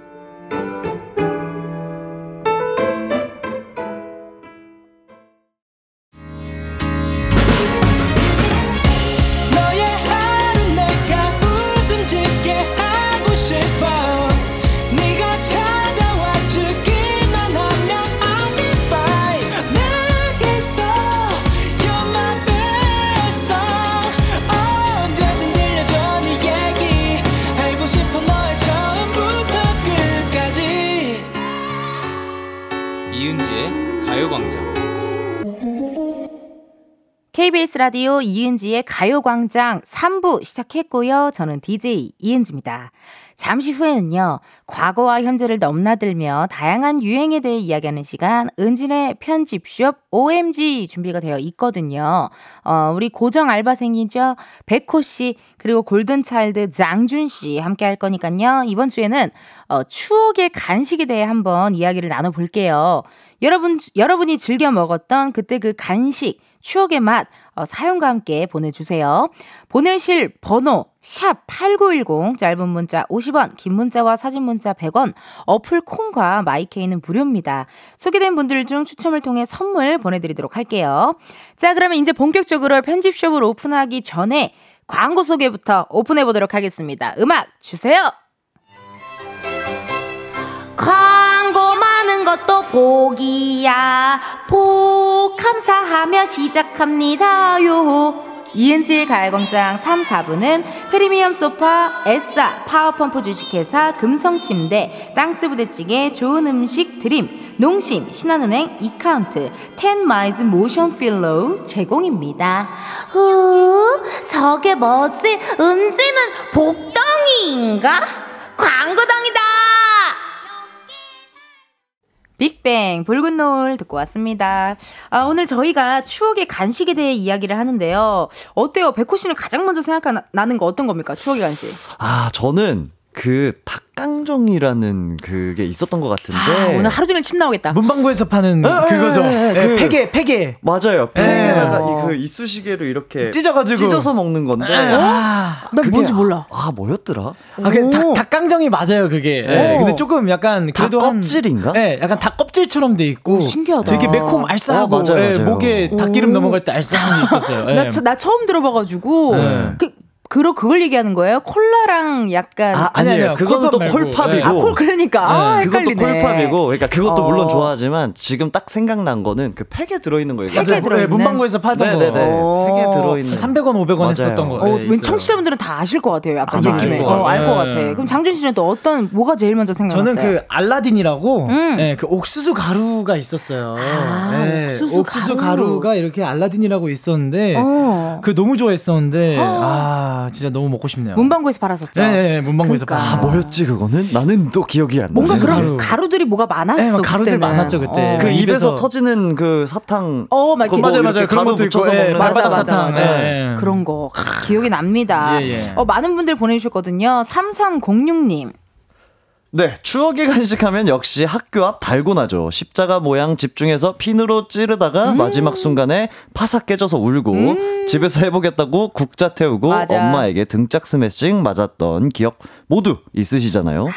KBS 라디오 이은지의 가요광장 3부 시작했고요. 저는 DJ 이은지입니다. 잠시 후에는요, 과거와 현재를 넘나들며 다양한 유행에 대해 이야기하는 시간, 은진의 편집숍 OMG 준비가 되어 있거든요. 어, 우리 고정 알바생이죠. 백호씨, 그리고 골든차일드 장준씨 함께 할 거니까요. 이번 주에는 어, 추억의 간식에 대해 한번 이야기를 나눠볼게요. 여러분, 여러분이 즐겨 먹었던 그때 그 간식, 추억의 맛 어, 사연과 함께 보내주세요. 보내실 번호 샵 8910 짧은 문자 50원 긴 문자와 사진 문자 100원 어플 콩과 마이케이는 무료입니다. 소개된 분들 중 추첨을 통해 선물 보내드리도록 할게요. 자 그러면 이제 본격적으로 편집숍을 오픈하기 전에 광고 소개부터 오픈해 보도록 하겠습니다. 음악 주세요. 복이야. 복 감사하며 시작합니다요. 이은지의 가요광장 3, 4부는 프리미엄 소파, 에싸, 파워펌프 주식회사, 금성침대, 땅스부대찌개, 좋은 음식 드림, 농심, 신한은행, 이카운트, 텐마이즈 모션 필로우 제공입니다. 후, 저게 뭐지? 은지는 복덩이인가? 광고덩이다! 빅뱅 붉은 노을 듣고 왔습니다. 아, 오늘 저희가 추억의 간식에 대해 이야기를 하는데요. 어때요? 백호 씨는 가장 먼저 생각나는 거 어떤 겁니까? 추억의 간식. 아, 저는 그 닭강정이라는 그게 있었던 것 같은데. 아, 오늘 하루 종일 침 나오겠다. 문방구에서 파는 에, 그거죠. 예, 그- 폐게, 폐게. 맞아요. 이그 이쑤시개로 이렇게 찢어가지고. 찢어서 먹는 건데. 아, 나 뭔지 몰라. 아, 뭐였더라? 아, 그 닭, 닭강정이 맞아요, 그게. 예, 근데 조금 약간 그래도 닭 한- 껍질인가? 예, 약간 닭 껍질처럼 돼 있고. 신기하다. 되게 매콤 알싸하고 어, 맞아요, 예, 맞아요. 목에 닭기름 넘어갈 때 알싸한 게 있었어요. 예. 나, 저- 나 처음 들어봐가지고 네. 그 그러 그걸 얘기하는 거예요? 콜라랑 약간 아, 아니, 아니에요. 아니요. 그거는 또 콜팝. 콜팝이고. 아, 콜 그러니까 아, 그것도 헷갈리네. 콜팝이고, 그러니까 그것도 어. 물론 좋아하지만 지금 딱 생각난 거는 그 팩에 들어 있는 거예요. 팩에 맞아요. 들어 있는? 예, 문방구에서 팔던 거. 네네네. 어. 팩에 들어 있는. 300원, 500원 맞아요. 했었던 거. 어, 예, 왠. 청취자분들은 다 아실 것 같아요. 약간 아마 느낌에. 알것 어, 알것 같아요. 같아. 그럼 장준 씨는 또 어떤 뭐가 제일 먼저 생각났어요? 저는 그 알라딘이라고 음. 예, 그 옥수수 가루가 있었어요. 아, 예, 옥수수 옥수수 가루. 가루. 가 이렇게 알라딘이라고 있었는데 어. 그 너무 좋아했었는데 아 진짜 너무 먹고 싶네요. 문방구에서 팔았었죠. 예, 예, 문방구에서 그러니까. 아, 팔았어요. 뭐였지, 그거는? 나는 또 기억이 안 나. 뭔가 그런 가루. 가루. 들이 뭐가 많았어. 예, 막 가루들. 많았죠, 그때. 어. 그 입에서 입에서- 터지는 그 사탕. 어, 이렇게 뭐 맞아요, 맞아요. 그런 가루 것도 있고, 예, 먹는 맞아, 말바닥 맞아, 사탕. 맞아. 예, 예. 그런 거 크, 기억이 납니다. 예, 예. 어, 많은 분들 보내주셨거든요. 3306님. 네, 추억의 간식하면 역시 학교 앞 달고나죠. 십자가 모양 집중해서 핀으로 찌르다가 음. 마지막 순간에 파삭 깨져서 울고 집에서 해보겠다고 국자 태우고 맞아. 엄마에게 등짝 스매싱 맞았던 기억 모두 있으시잖아요.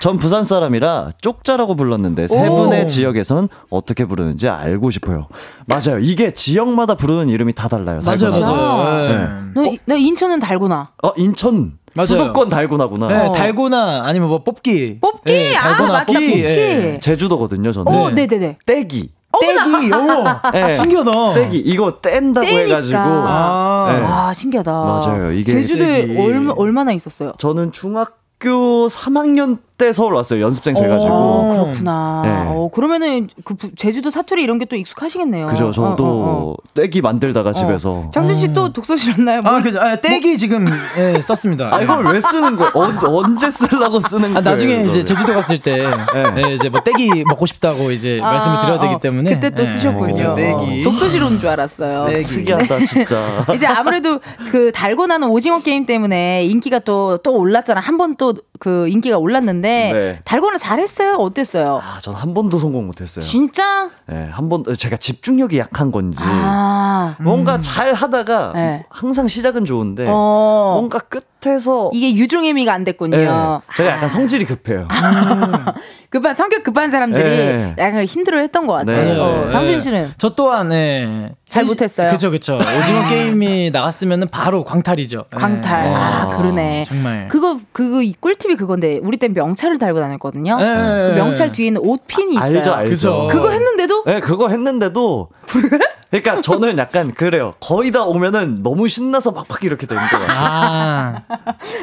전 부산 사람이라 쪽자라고 불렀는데 세 오. 분의 지역에선 어떻게 부르는지 알고 싶어요. 맞아요. 이게 지역마다 부르는 이름이 다 달라요. 맞아요, 달고나. 맞아요. 예. 네. 너, 이- 나 인천은 달고나. 어, 인천 맞아요. 수도권 달고나구나. 예, 어. 달고나 아니면 뭐 뽑기. 뽑기! 예, 아, 달고나, 맞다, 뽑기. 예. 제주도거든요, 저는. 어, 네 네 네. 떼기. 떼기, 어머, 네. 신기하다. 떼기 이거 뗀다고 떼니까. 해가지고 아, 네. 와, 신기하다. 맞아요. 이게 제주도에 얼마, 얼마나 있었어요? 저는 중학교 3학년 그때 서울 왔어요. 연습생 돼가지고. 어, 그렇구나. 네. 어, 그러면은 그 부- 제주도 사투리 이런 게 또 익숙하시겠네요. 그죠. 저도 어, 어, 어. 떼기 만들다가 집에서. 장준 씨 또 독서실었나요? 아, 그, 아, 떼기 지금, 예, 썼습니다. 아, 이걸 왜 쓰는 거야? 언, 언제 쓰려고 쓰는 거예요? 아, 나중에 이제? 제주도 갔을 때, 예, 이제 뭐 떼기 먹고 싶다고 이제 아, 말씀을 드려야 되기 어, 때문에. 그때 또 예, 쓰셨군요. 그죠, 떼기. 독서실 온 줄 알았어요. 특이하다, 진짜. 이제 아무래도 그 달고 나는 오징어 게임 때문에 인기가 또 또 올랐잖아. 한 번 또그 인기가 올랐는데 네. 달고는 잘했어요. 어땠어요? 아, 전 한 번도 성공 못했어요. 진짜? 네, 한 번, 제가 집중력이 약한 건지. 아. 뭔가 잘 하다가 네. 항상 시작은 좋은데 어. 뭔가 끝 에서 이게 유종의미가 안 됐군요. 네, 제가 약간 성질이 급해요. 급한 성격 급한 사람들이 네. 약간 힘들어했던 것 같아요. 네. 어, 네. 장준 씨는 저 또한, 예. 잘 시- 못했어요? 그쵸, 그쵸. 오징어 게임이 나갔으면은 바로 광탈이죠. 예. 광탈. 아, 그러네. 정말. 그거 그거 이 꿀팁이 그건데 우리 땐 명찰을 달고 다녔거든요. 예, 그 예. 명찰 뒤에 있는 옷 핀이 있어요. 알죠, 알죠. 그거 했는데도 네, 그거 했는데도. 그러니까 저는 약간 그래요. 거의 다 오면은 너무 신나서 막막 이렇게 되는 것 같아요. 아,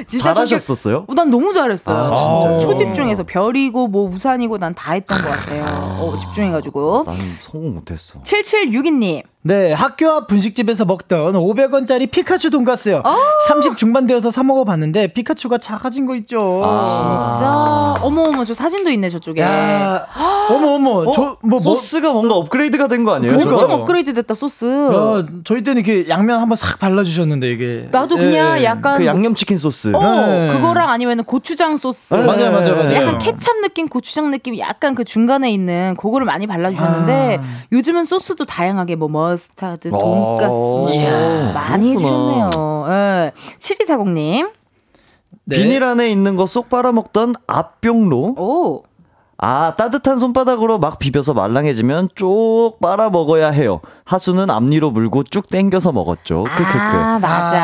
진짜 잘하셨었어요? 어, 난 너무 잘했어요. 아, 진짜요? 초집중해서 별이고 뭐 우산이고 난 다 했던 것 같아요. 어, 집중해가지고. 나는 성공 못했어. 7762님. 네, 학교 앞 분식집에서 먹던 500원짜리 피카츄 돈가스요. 아. 30 중반 되어서 사 먹어봤는데 피카츄가 작아진 거 있죠. 아. 진짜. 어머 어머, 저 사진도 있네, 저쪽에. 야, 어머 어머, 저뭐 뭐. 소스가 뭔가 업그레이드가 된 거 아니에요? 그러니까. 엄청? 업그레이드 됐다, 소스. 야, 저희 때는 이렇게 양면 한번 싹 발라주셨는데 이게. 나도 그냥 예. 약간. 그 양념 치킨 소스. 어, 네. 그거랑 아니면 고추장 소스. 네, 맞아요, 맞아요, 맞아요. 약간 케찹 느낌, 고추장 느낌, 약간 그 중간에 있는 그거를 많이 발라주셨는데 아. 요즘은 소스도 다양하게 뭐 머스타드, 어, 돈가스 뭐 이야, 많이 그렇구나. 해주셨네요. 예. 7240님. 네. 비닐 안에 있는 거 쏙 빨아먹던 앞병로. 오. 아, 따뜻한 손바닥으로 막 비벼서 말랑해지면 쪽 빨아 먹어야 해요. 하수는 앞니로 물고 쭉 당겨서 먹었죠. 크크크. 아, 맞아.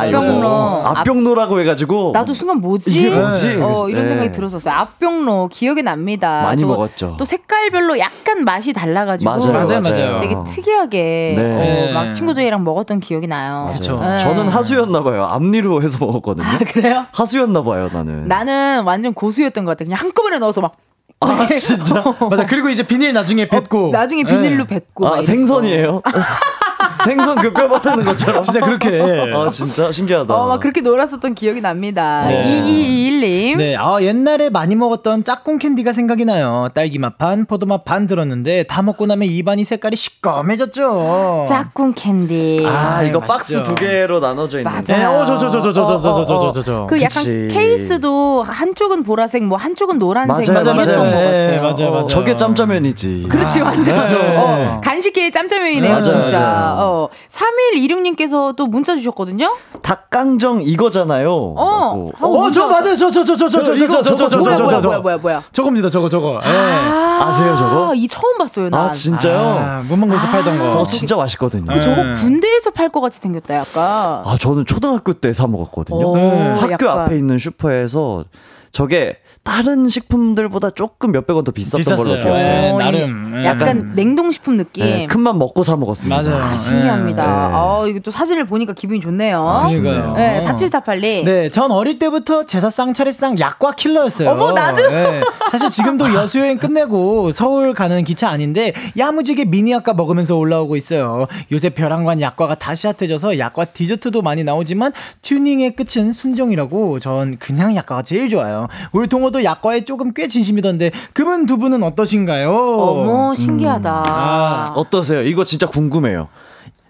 아, 이거 앞병로. 앞- 앞병로라고 해가지고. 나도 순간 뭐지? 이게 뭐지? 어, 이런 네. 생각이 들었었어요. 앞병로 기억이 납니다. 많이 먹었죠. 또 색깔별로 약간 맛이 달라가지고 맞아요, 맞아요, 맞아요. 되게 특이하게 네. 어, 막 친구들이랑 먹었던 기억이 나요. 그쵸. 네. 저는 하수였나봐요. 앞니로 해서 먹었거든요. 그래요? 하수였나봐요, 나는. 나는 완전 고수였던 것 같아. 그냥 한꺼번에 넣어서 막 아, 진짜? 맞아. 그리고 이제 비닐 나중에 뱉고. 나중에 비닐로 예. 뱉고 막 아. 생선이에요? 생선 그뼈 바르는 것처럼. 진짜 그렇게. 아, 진짜 신기하다. 어, 막 그렇게 놀았었던 기억이 납니다. 네. 2221님. 네, 아, 옛날에 많이 먹었던 짝꿍 캔디가 생각이 나요. 딸기맛 반, 포도맛 반 들었는데 다 먹고 나면 입안이 색깔이 시꺼매졌죠. 짝꿍 캔디. 아, 이거 맛있죠. 박스 두 개로 나눠져 있는. 맞아. 네, 어, 저, 저, 저, 저, 저, 저, 저, 저, 저, 저, 저. 그 약간 그치. 케이스도 한쪽은 보라색, 뭐 한쪽은 노란색 맞아요, 막 맞아요. 것 네, 같아요. 맞아요, 어. 맞아요. 저게 짬짜면이지. 그렇지, 완전. 맞아요. 어, 간식계의 짬짜면이네요, 맞아요, 진짜. 맞아요. 어, 3126님께서 또 문자 주셨거든요? 닭강정 이거잖아요. 어. 라고. 어, 저 맞아요. 저, 저, 저, 저, 저, 저, 저, 저, 저, 저, 저, 뭐야, 저, 뭐야, 저, 저. 뭐야. 저겁니다, 저거, 저거. 예. 아세요, 저거? 이 처음 봤어요, 난. 아, 진짜요? 아, 문방구에서 팔던 거. 저거 진짜 맛있거든요. 그 저거 네. 군대에서 팔 것 같이 생겼다, 약간. 아, 저는 초등학교 때 사 먹었거든요. 오, 학교. 앞에 있는 슈퍼에서 저게 다른 식품들보다 조금 몇백 원 더 비쌌던 걸로 비쌌어요. 기억해요. 네, 어, 이 나름. 예. 약간 냉동식품 느낌. 네, 큰맘 먹고 사 먹었습니다. 맞아요. 아, 신기합니다. 네. 아, 이거 또 사진을 보니까 기분이 좋네요. 그러니까요. 네, 4748님. 네, 전 어릴 때부터 제사상 차례상 약과 킬러였어요. 어머, 나도! 네, 사실 지금도 여수 여행 끝내고 서울 가는 기차 아닌데 야무지게 미니 약과 먹으면서 올라오고 있어요. 요새 벼랑관 약과가 다시 핫해져서 약과 디저트도 많이 나오지만 튜닝의 끝은 순정이라고 전 그냥 약과가 제일 좋아요. 우리 동호도 약과에 조금 꽤 진심이던데 그분 두 분은 어떠신가요? 어머, 신기하다. 아, 어떠세요? 이거 진짜 궁금해요.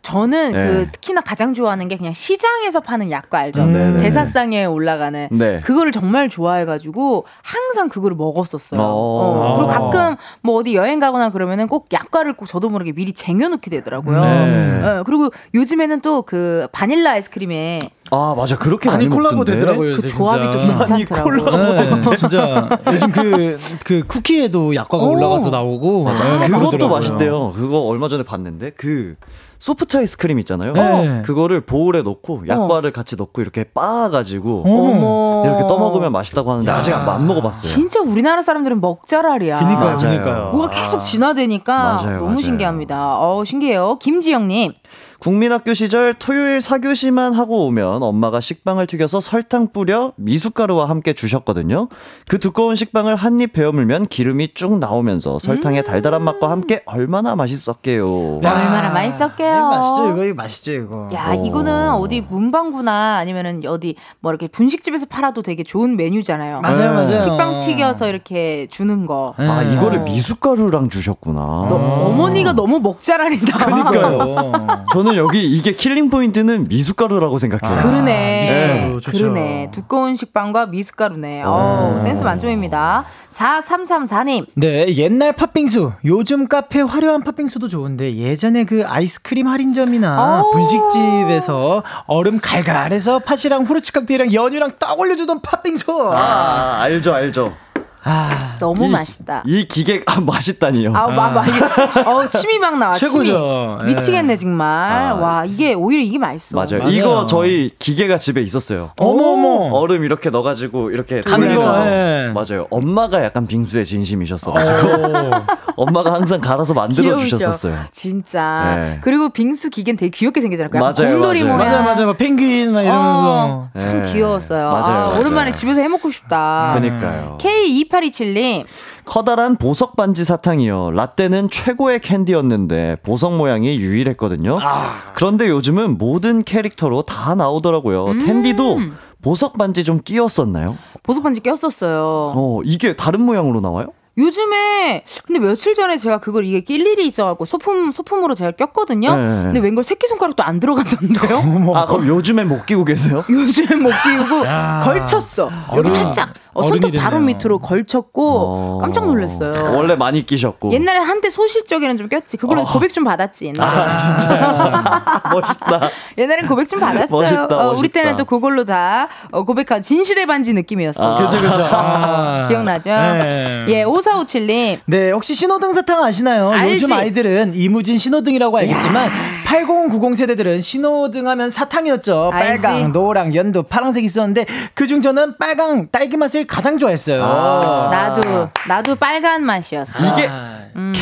저는 네. 그 특히나 가장 좋아하는 게 그냥 시장에서 파는 약과 알죠? 음, 네네. 제사상에 올라가는 네. 그거를 정말 좋아해가지고 항상 그거를 먹었었어요. 어. 어, 그리고 가끔 뭐 어디 여행 가거나 그러면은 꼭 약과를 꼭 저도 모르게 미리 쟁여놓게 되더라고요. 네. 예, 그리고 요즘에는 또 그 바닐라 아이스크림에 아, 맞아. 그렇게 많이 많이 콜라보 먹던데. 되더라고요. 그 조합이 또. 괜찮더라고요. 네, 진짜 요즘 그, 그 쿠키에도 약과가 오. 올라가서 나오고 네, 그것도 그러더라고요. 맛있대요. 그거 얼마 전에 봤는데 그 소프트 아이스크림 있잖아요. 네. 그거를 보울에 넣고 약과를 같이 넣고 이렇게 빻아가지고 어머. 이렇게 떠먹으면 맛있다고 하는데 아직 안, 안 먹어봤어요. 진짜 우리나라 사람들은 먹자랄이야. 그니까요, 맞아요. 그니까요. 뭐가 계속 진화되니까 맞아요, 너무 맞아요. 신기합니다. 어, 신기해요. 김지영님. 국민학교 시절 토요일 사교시만 하고 오면 엄마가 식빵을 튀겨서 설탕 뿌려 미숫가루와 함께 주셨거든요. 그 두꺼운 식빵을 한 입 베어물면 기름이 쭉 나오면서 설탕의 달달한 맛과 함께 얼마나 맛있었게요. 야, 얼마나 맛있었게요. 이거 맛있죠, 이거, 이거 맛있죠, 이거. 야, 이거는 어디 문방구나 아니면은 어디 뭐 이렇게 분식집에서 팔아도 되게 좋은 메뉴잖아요. 맞아요, 맞아요. 식빵 튀겨서 이렇게 주는 거. 아, 네. 이거를 미숫가루랑 주셨구나. 너, 어머니가 너무 먹잘알이다. 그러니까요. 저는 여기 이게 killing point는 미숫가루라고 생각해요. 그러네. 미숫가루 좋죠. 그러네. 두꺼운 식빵과 미숫가루네. 어 센스 만점입니다. 4334님. 네, 옛날 팥빙수. 요즘 카페 화려한 팥빙수도 좋은데 예전에 그 아이스크림 할인점이나 오. 분식집에서 얼음 갈갈해서 팥이랑 후르츠 칵테일이랑 연유랑 딱 올려주던 팥빙수. 아, 알죠, 알죠. 아, 너무 이- 맛있다. 이 기계가 맛있다니요. 아우, 마, 마, 어, 침이 막 나와. 최고죠. 침이. 미치겠네, 정말. 아. 와, 이게, 오히려 이게 맛있어. 맞아요. 맞아요. 이거 저희 기계가 집에 있었어요. 어머머. 얼음 이렇게 넣어가지고 이렇게 가는 거, 예. 맞아요. 엄마가 약간 빙수에 진심이셨어가지고 어. 엄마가 항상 갈아서 만들어. 주셨었어요. 진짜. 네. 그리고 빙수 기계는 되게 귀엽게 맞아요, 곰돌이. 모양. 맞아요, 맞아요. 막 펭귄 막 이러면서. 어, 참 네. 귀여웠어요. 맞아요, 아, 맞아요. 오랜만에 집에서 해 먹고 싶다. 그니까요. K2827님. 커다란 보석 반지 사탕이요. 라떼는 최고의 캔디였는데 보석 모양이 유일했거든요. 그런데 요즘은 모든 캐릭터로 다 나오더라고요. 음. 텐디도 보석 반지 좀 끼었었나요? 보석 반지 꼈었어요. 어, 이게 다른 모양으로 나와요? 요즘에 근데 며칠 전에 제가 그걸 이게 낄 일이 있어갖고 소품 소품으로 제가 꼈거든요. 네. 근데 웬걸 새끼 손가락도 안 들어갔던데요? 아, 그럼 요즘에 못 끼고 계세요? 요즘에 못 끼우고 걸쳤어. 여기 살짝 어, 손톱 바로 됐네요. 밑으로 걸쳤고 어. 깜짝 놀랐어요. 원래 많이 끼셨고. 옛날에 한때 소시적에는 좀 꼈지. 그걸로 고백 좀 받았지. 옛날에. 아, 진짜. 멋있다. 옛날엔 고백 좀 받았어요. 멋있다, 어, 우리 멋있다. 때는 또 그걸로 다 어, 고백한 진실의 반지 느낌이었어. 아. 그죠, 그죠. 아. 기억나죠? 네. 예, 5457님. 네, 혹시 신호등 사탕 아시나요? 알지. 요즘 아이들은 이무진 신호등이라고 알겠지만 8090 세대들은 신호등 하면 사탕이었죠. 알지. 빨강, 노랑, 연두, 파란색 있었는데 그중 저는 빨강 딸기 맛을 가장 좋아했어요. 아. 나도 나도 빨간 맛이었어. 이게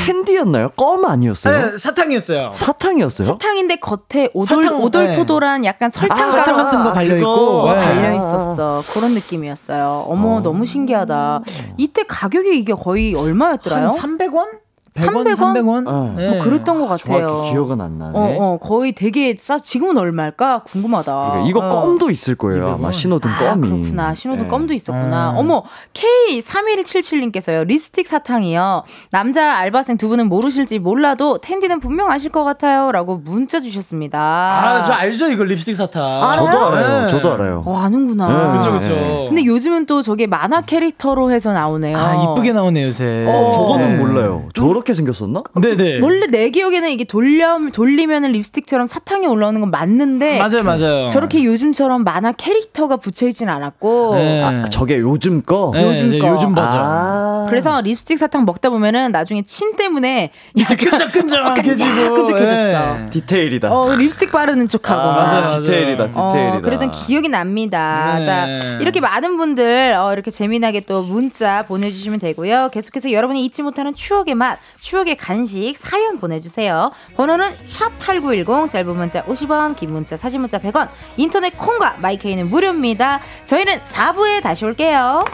캔디였나요? 껌 아니었어요? 네, 사탕이었어요. 사탕이었어요? 사탕인데 겉에 오돌 사탕, 오돌토돌한 약간 설탕 아, 가루 같은 거 발려 있고. 네. 발려 있었어. 그런 느낌이었어요. 어머 너무 신기하다. 이때 가격이 이게 거의 얼마였더라요? 한 300원? 300원? 300원? 어. 뭐 그랬던 것 같아요. 정확히 기억은 안 나네. 어, 어, 거의 되게 싸. 지금은 얼마일까? 궁금하다. 그러니까 이거 어. 껌도 있을 거예요. 아마 신호등 아, 껌이. 그렇구나. 신호등 네. 껌도 있었구나. 음. 어머, K3177님께서요. 립스틱 사탕이요. 남자 알바생 두 분은 모르실지 몰라도 텐디는 분명 아실 것 같아요. 라고 문자 주셨습니다. 아, 저 알죠, 이거 립스틱 사탕. 알아요? 저도 알아요. 네. 저도 알아요. 어, 아는구나. 네. 그쵸, 그쵸. 네. 근데 요즘은 또 저게 만화 캐릭터로 해서 나오네요. 아, 이쁘게 나오네, 요새. 어, 저거는 네. 몰라요. 저렇게 생겼었나? 네네. 원래 내 기억에는 이게 돌려, 돌리면은 립스틱처럼 사탕이 올라오는 건 맞는데. 맞아요, 맞아요. 저렇게 요즘처럼 만화 캐릭터가 붙여 있진 않았고. 네. 아, 저게 요즘 거? 네, 요즘 거. 요즘 버전. 아. 그래서 립스틱 사탕 먹다 보면은 나중에 침 때문에 끈적끈적해지고. 끈적끈적해졌어. 네. 디테일이다. 어, 립스틱 바르는 척하고. 아, 맞아요, 맞아요. 디테일이다, 디테일이다. 어, 그러던 기억이 납니다. 네. 자, 이렇게 많은 분들, 어, 이렇게 재미나게 또 문자 보내주시면 되고요. 계속해서 여러분이 잊지 못하는 추억의 맛, 추억의 간식, 사연 보내주세요. 번호는 샵8910, 짧은 문자 50원, 긴 문자, 사진 문자 100원, 인터넷 콩과 마이케이는 무료입니다. 저희는 4부에 다시 올게요.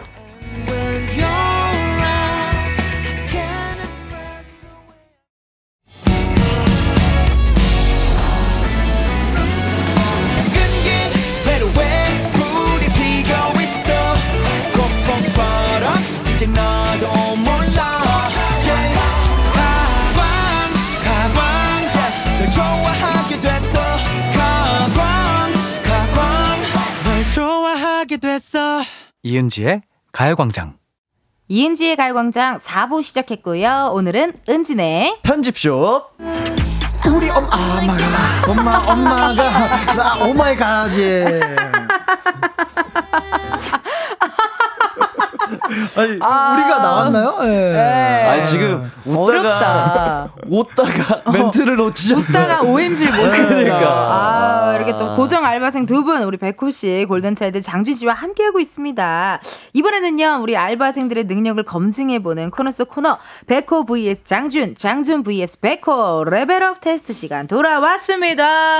됐어 이은지의 가요광장. 이은지의 가요광장 4부 시작했고요. 오늘은 은지네 편집숍. 우리 엄, 아, 엄마가, 엄마, 엄마가, 나, oh my god, 예. 아니, 우리가 나왔나요? 예. 네. 아 지금 웃다가 어렵다. 웃다가 멘트를 놓치셨어요. 웃다가 OMG를 못했어. 그러니까. 아, 어, 이렇게 또 고정 알바생 두 분, 우리 백호 씨, 골든차일드 장준 씨와 함께하고 있습니다. 이번에는요, 우리 알바생들의 능력을 검증해보는 코너 속 코너, 백호 vs 장준, 장준 vs 백호, 레벨업 테스트 시간 돌아왔습니다.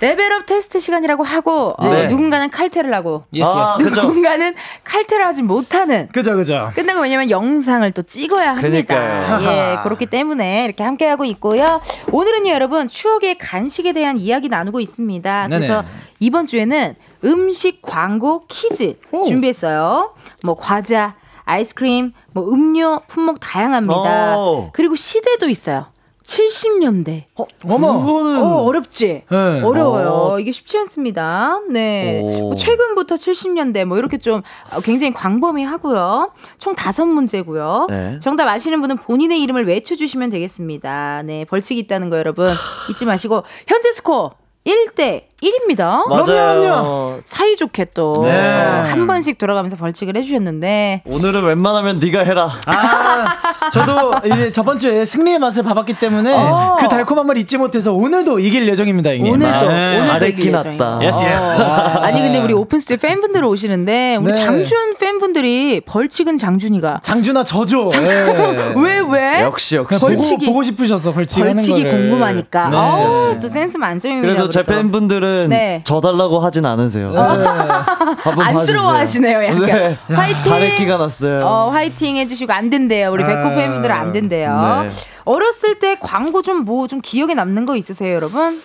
레벨업 테스트 시간이라고 하고, 어, 네. 누군가는 칼퇴를 하고, yes 아, yes. 누군가는 칼퇴를 하지 못하는, 그죠 그죠. 끝나고 왜냐면 영상을 또 찍어야 합니다. 그러니까요. 예, 그렇기 때문에 이렇게 함께하고 있고요. 오늘은요, 여러분, 추억의 간식에 대한 이야기 나누고 있습니다. 그래서 이번 주에는 음식 광고 퀴즈 오. 준비했어요. 뭐, 과자, 아이스크림, 뭐, 음료, 품목 다양합니다. 오. 그리고 시대도 있어요. 70년대. 어머. 그거는 어, 어렵지? 네. 어려워요. 어. 이게 쉽지 않습니다. 네. 오. 뭐 최근부터 70년대 뭐 이렇게 좀 어, 굉장히 광범위하고요. 총 다섯 문제고요. 네. 정답 아시는 분은 본인의 이름을 외쳐 주시면 되겠습니다. 네. 벌칙이 있다는 거 여러분 잊지 마시고 현재 스코어 1대 1입니다. 맞아요. 그럼요, 사이좋게 또 네. 한 번씩 돌아가면서 벌칙을 해주셨는데 오늘은 웬만하면 네가 해라. 아, 저도 이제 저번 주에 승리의 맛을 봐봤기 때문에 어. 그 달콤함을 잊지 못해서 오늘도 이길 예정입니다, 형님. 오늘도 네. 오늘도 이길. 예정이에요. yes, yes. 어. 아니 근데 우리 오픈 스튜디오 팬분들 오시는데 우리 네. 장준 팬분들이 벌칙은 장준이가 장준아 저죠. 네. 왜 왜? 역시 역시. 보고, 벌칙이- 보고 싶으셔서 벌칙 하는 벌칙이 거를. 궁금하니까. 네. 어우, 또 센스 만점입니다. 그래도 제. 팬분들은 네. 져달라고 하진 않으세요. 네. 한번 안쓰러워하시네요, 약간. 네. 화이팅! 발에 끼가 났어요. 어, 화이팅 해주시고 안 된대요. 우리 백호 아, 팬분들은 안 된대요. 네. 어렸을 때 광고 좀뭐 좀 기억에 남는 거 있으세요, 여러분?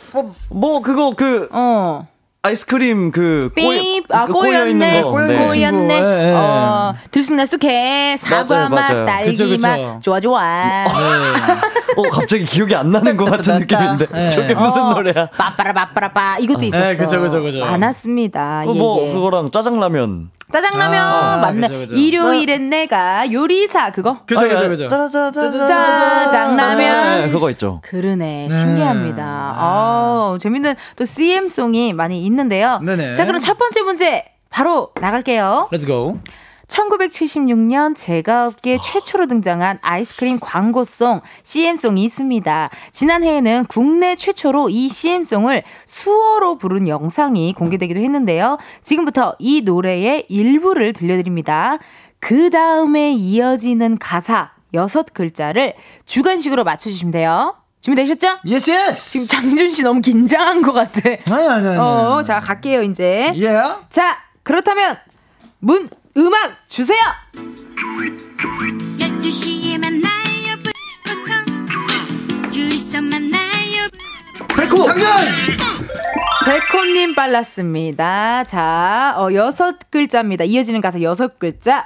뭐 그거 그 어. 아이스크림 그 삐, 꼬여, 아, 그 꼬였네. 네. 있는 친구. 꼬였네. 예, 예. 어, 들쑥날쑥해. 사과 맞아요, 맛, 맞아요. 딸기 그쵸, 그쵸. 맛. 좋아, 좋아. 어 갑자기 기억이 안 나는 것 같은 느낌인데 네. 저게 무슨 어, 노래야? 빠빠라, 빠빠라, 빠. 이것도 있었어. 그쵸, 그쵸, 그쵸. 많았습니다. 그 예, 뭐 예. 그거랑 짜장라면. 짜장라면 아, 맞네. 그죠, 그죠. 일요일엔 내가 요리사 그거. 그죠, 아, 그죠, 그죠. 짜장라면. 네, 그거 있죠. 그러네 신기합니다. 어 재밌는 또 CM송이 많이 있는데요. 네네. 자 그럼 첫 번째 문제 바로 나갈게요. Let's go. 1976년 제과업계 최초로 등장한 아이스크림 광고송 CM송이 있습니다. 지난해에는 국내 최초로 이 CM송을 수어로 부른 영상이 공개되기도 했는데요. 지금부터 이 노래의 일부를 들려드립니다. 그 다음에 이어지는 가사 여섯 글자를 주관식으로 맞춰주시면 돼요. 준비되셨죠? Yes, yes. 지금 장준 씨 너무 긴장한 것 같아. 아니, 아니, 아니. 어, 자, 갈게요, 이제. Yeah. 자, 그렇다면 문 음악 주세요. 12시에 만나요 북극성 둘이서 만나요 백호. 장준. 백호님 빨랐습니다. 자, 어, 여섯 글자입니다. 이어지는 가사 여섯 글자.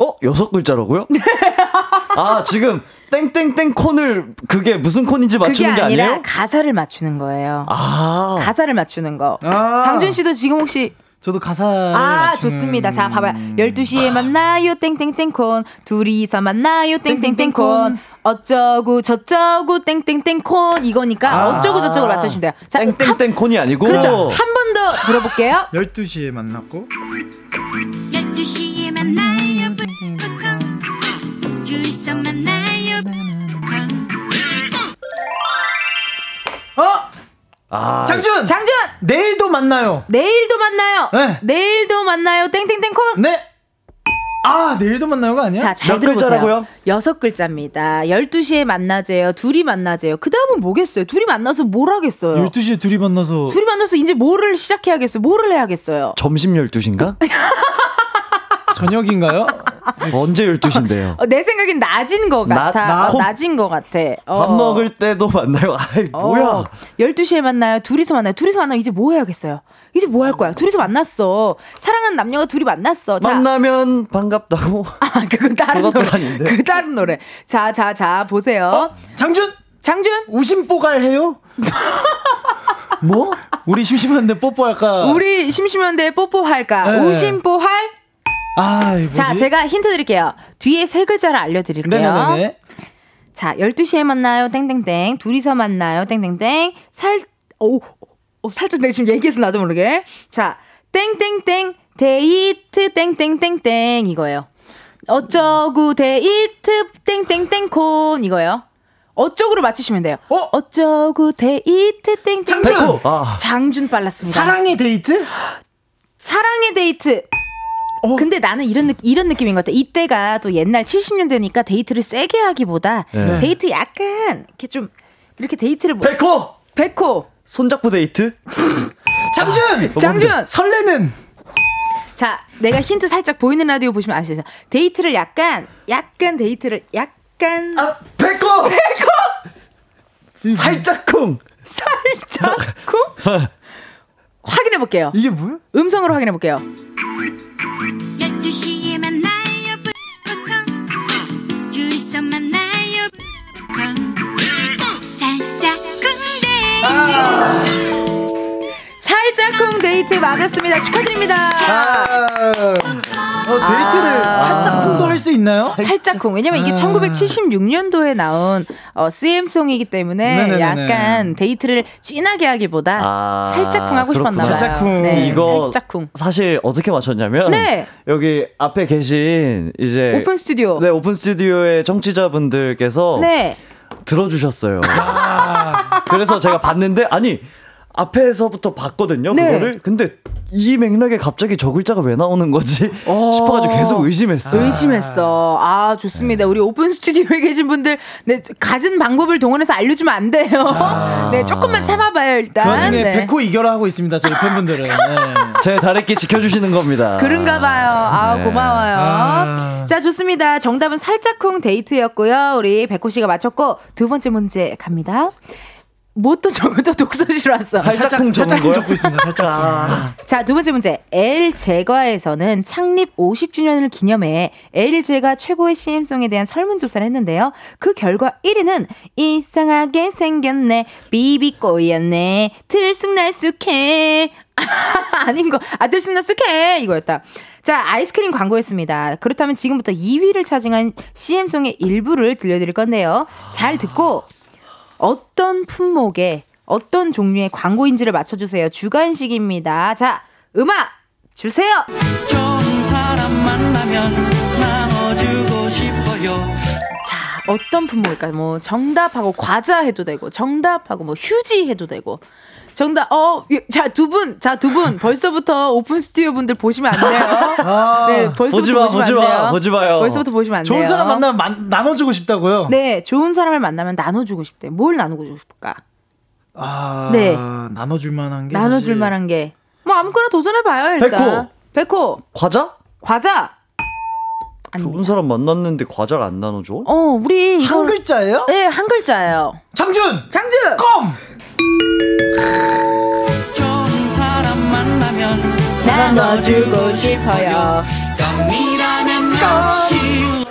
어 여섯 글자라고요? 아 지금 땡땡땡 콘을 그게 무슨 콘인지 맞추는 게 아니라 아니에요? 가사를 맞추는 거예요. 아 가사를 맞추는 거. 아. 장준 씨도 지금 혹시 저도 가사. 아, 좋습니다. 자, 봐봐요. 12시에 만나요, 땡땡땡콘. 둘이서 만나요, 땡땡땡콘. 어쩌고 저쩌고 땡땡땡콘. 이거니까 아. 어쩌고 저쩌고 맞춰주시면 돼요. 자, 한- 땡땡땡 콘이 아니고 그렇죠. 한 번 더 들어볼게요. 12시에 만났고. 아 장준. 장준! 내일도 만나요. 내일도 만나요. 네. 내일도 만나요. 땡땡땡콘. 네. 아, 내일도 만나요가 아니야? 자, 잘몇 들어보세요. 글자라고요? 여섯 글자입니다. 12시에 만나재요. 둘이 만나재요. 그 다음은 뭐겠어요? 둘이 만나서 뭘 하겠어요? 12시에 둘이 만나서. 둘이 만나서 이제 뭐를 시작해야겠어요? 뭐를 해야겠어요? 점심 12시인가? 저녁인가요? 언제 12시인데요? 어, 내 생각엔 낮인 것 낮- 같아. 낮- 어, 낮인 것 같아. 어. 밥 먹을 때도 만나요. 아이 뭐야? 어, 12시에 만나요. 둘이서 만나요. 둘이서 만나요. 이제 뭐 해야겠어요? 이제 뭐 할 거야? 둘이서 만났어. 사랑하는 남녀가 둘이 만났어. 자, 만나면 반갑다고. 아, 그건 다른 노래. 아닌데. 그 다른 노래. 자, 자, 자, 보세요. 장준. 장준, 우심뽀갈 해요? 뭐? 우리 심심한데 뽀뽀할까? 우리 심심한데 뽀뽀할까? 네. 우심뽀할? 아? 자, 제가 힌트 드릴게요. 뒤에 세 글자를 알려드릴게요. 네네네. 자, 12시에 만나요, 땡땡땡. 둘이서 만나요, 땡땡땡. 살, 오, 오, 살짝 내가 지금 얘기해서 나도 모르게. 자, 땡땡땡, 데이트, 땡땡땡땡. 이거예요. 어쩌구 데이트, 땡땡땡 콘. 이거예요. 어쩌고로 맞추시면 돼요. 어? 어쩌고 데이트 땡땡. 장준! 아. 장준 빨랐습니다. 사랑의 데이트? 사랑의 데이트. 어? 근데 나는 이런 느, 이런 느낌인 것 같아. 이때가 또 옛날 70년대니까 데이트를 세게 하기보다 네. 데이트 약간 이렇게 좀 이렇게 데이트를 뭐 백호! 백호. 손잡고 데이트? 장준! 장준. 설레는! 자, 내가 힌트 살짝 보이는 라디오 보시면 아시죠? 데이트를 약간 약간 데이트를 약간 아, 백호! 백호! 살짝쿵! 살짝 쿵 확인해 볼게요. 이게 뭐야? 음성으로 확인해 볼게요. 12 짝 쿵데 살짝 쿵 데이트 맞았습니다. 축하드립니다. 어, 데이트를 살짝 쿵도 할 수 있나요? 살짝 쿵. 왜냐면 이게 아. 1976년도에 나온 어, CM송이기 때문에 네네네네. 약간 데이트를 진하게 하기보다 아, 살짝 쿵 하고 싶었나 봐요. 그렇구나. 살짝 쿵. 네, 이거 살짝 쿵. 사실 어떻게 맞췄냐면 네. 여기 앞에 계신 이제 오픈 스튜디오. 네 오픈 스튜디오의 청취자분들께서 네. 들어주셨어요. 그래서 제가 봤는데 아니 앞에서부터 봤거든요 네. 그거를 근데 이 맥락에 갑자기 저 글자가 왜 나오는 거지 싶어가지고 계속 의심했어요. 의심했어. 아, 좋습니다. 우리 오픈 스튜디오에 계신 분들, 네, 가진 방법을 동원해서 알려주면 안 돼요. 네, 조금만 참아봐요, 일단. 그 와중에 네. 백호 이겨라 하고 있습니다, 저희 팬분들은. 네. 제 다래끼 지켜주시는 겁니다. 그런가 봐요. 아, 네. 고마워요. 아. 자, 좋습니다. 정답은 살짝쿵 데이트였고요. 우리 백호 씨가 맞췄고, 두 번째 문제 갑니다. 뭐또 저것도 독서실 왔어. 살짝쿵 적은 살짝? 적고 있습니다, 살짝. 자, 두 번째 문제. L 제과에서는 창립 50주년을 기념해 L 제과 최고의 CM송에 대한 설문 조사를 했는데요. 그 결과 1위는 이상하게 생겼네, 비비꼬였네, 들쑥날쑥해. 아닌 거, 아, 들쑥날쑥해. 이거였다. 자, 아이스크림 광고였습니다. 그렇다면 지금부터 2위를 차지한 CM송의 일부를 들려드릴 건데요. 잘 듣고 어떤 품목의 어떤 종류의 광고인지를 맞춰주세요. 주간식입니다. 자, 음악 주세요. 자, 어떤 품목일까요? 뭐 정답하고 과자 해도 되고, 정답하고 뭐 휴지 해도 되고. 정답, 어, 예, 자, 두 분, 자, 두 분, 벌써부터 오픈 스튜디오 분들 보시면 안 돼요. 네, 벌써부터 보지 마, 보시면 보지 안 마, 돼요. 보지 마요. 벌써부터 보시면 안 돼요. 좋은 사람 만나면 만- 나눠주고 싶다고요? 네, 좋은 사람을 만나면 나눠주고 싶대. 뭘 나누고 싶을까? 아, 네. 나눠줄 만한 게. 나눠줄 사실- 만한 게. 뭐 아무거나 도전해봐요, 일단. 백호. 백호. 과자? 과자. 좋은 사람 만났는데 과자를 안 나눠줘? 어, 우리 이거 한 글자예요? 네, 한 글자예요. 장준! 장준. 껌! 좋은 사람 만나면 나눠주고 싶어요. 껌이라면 역시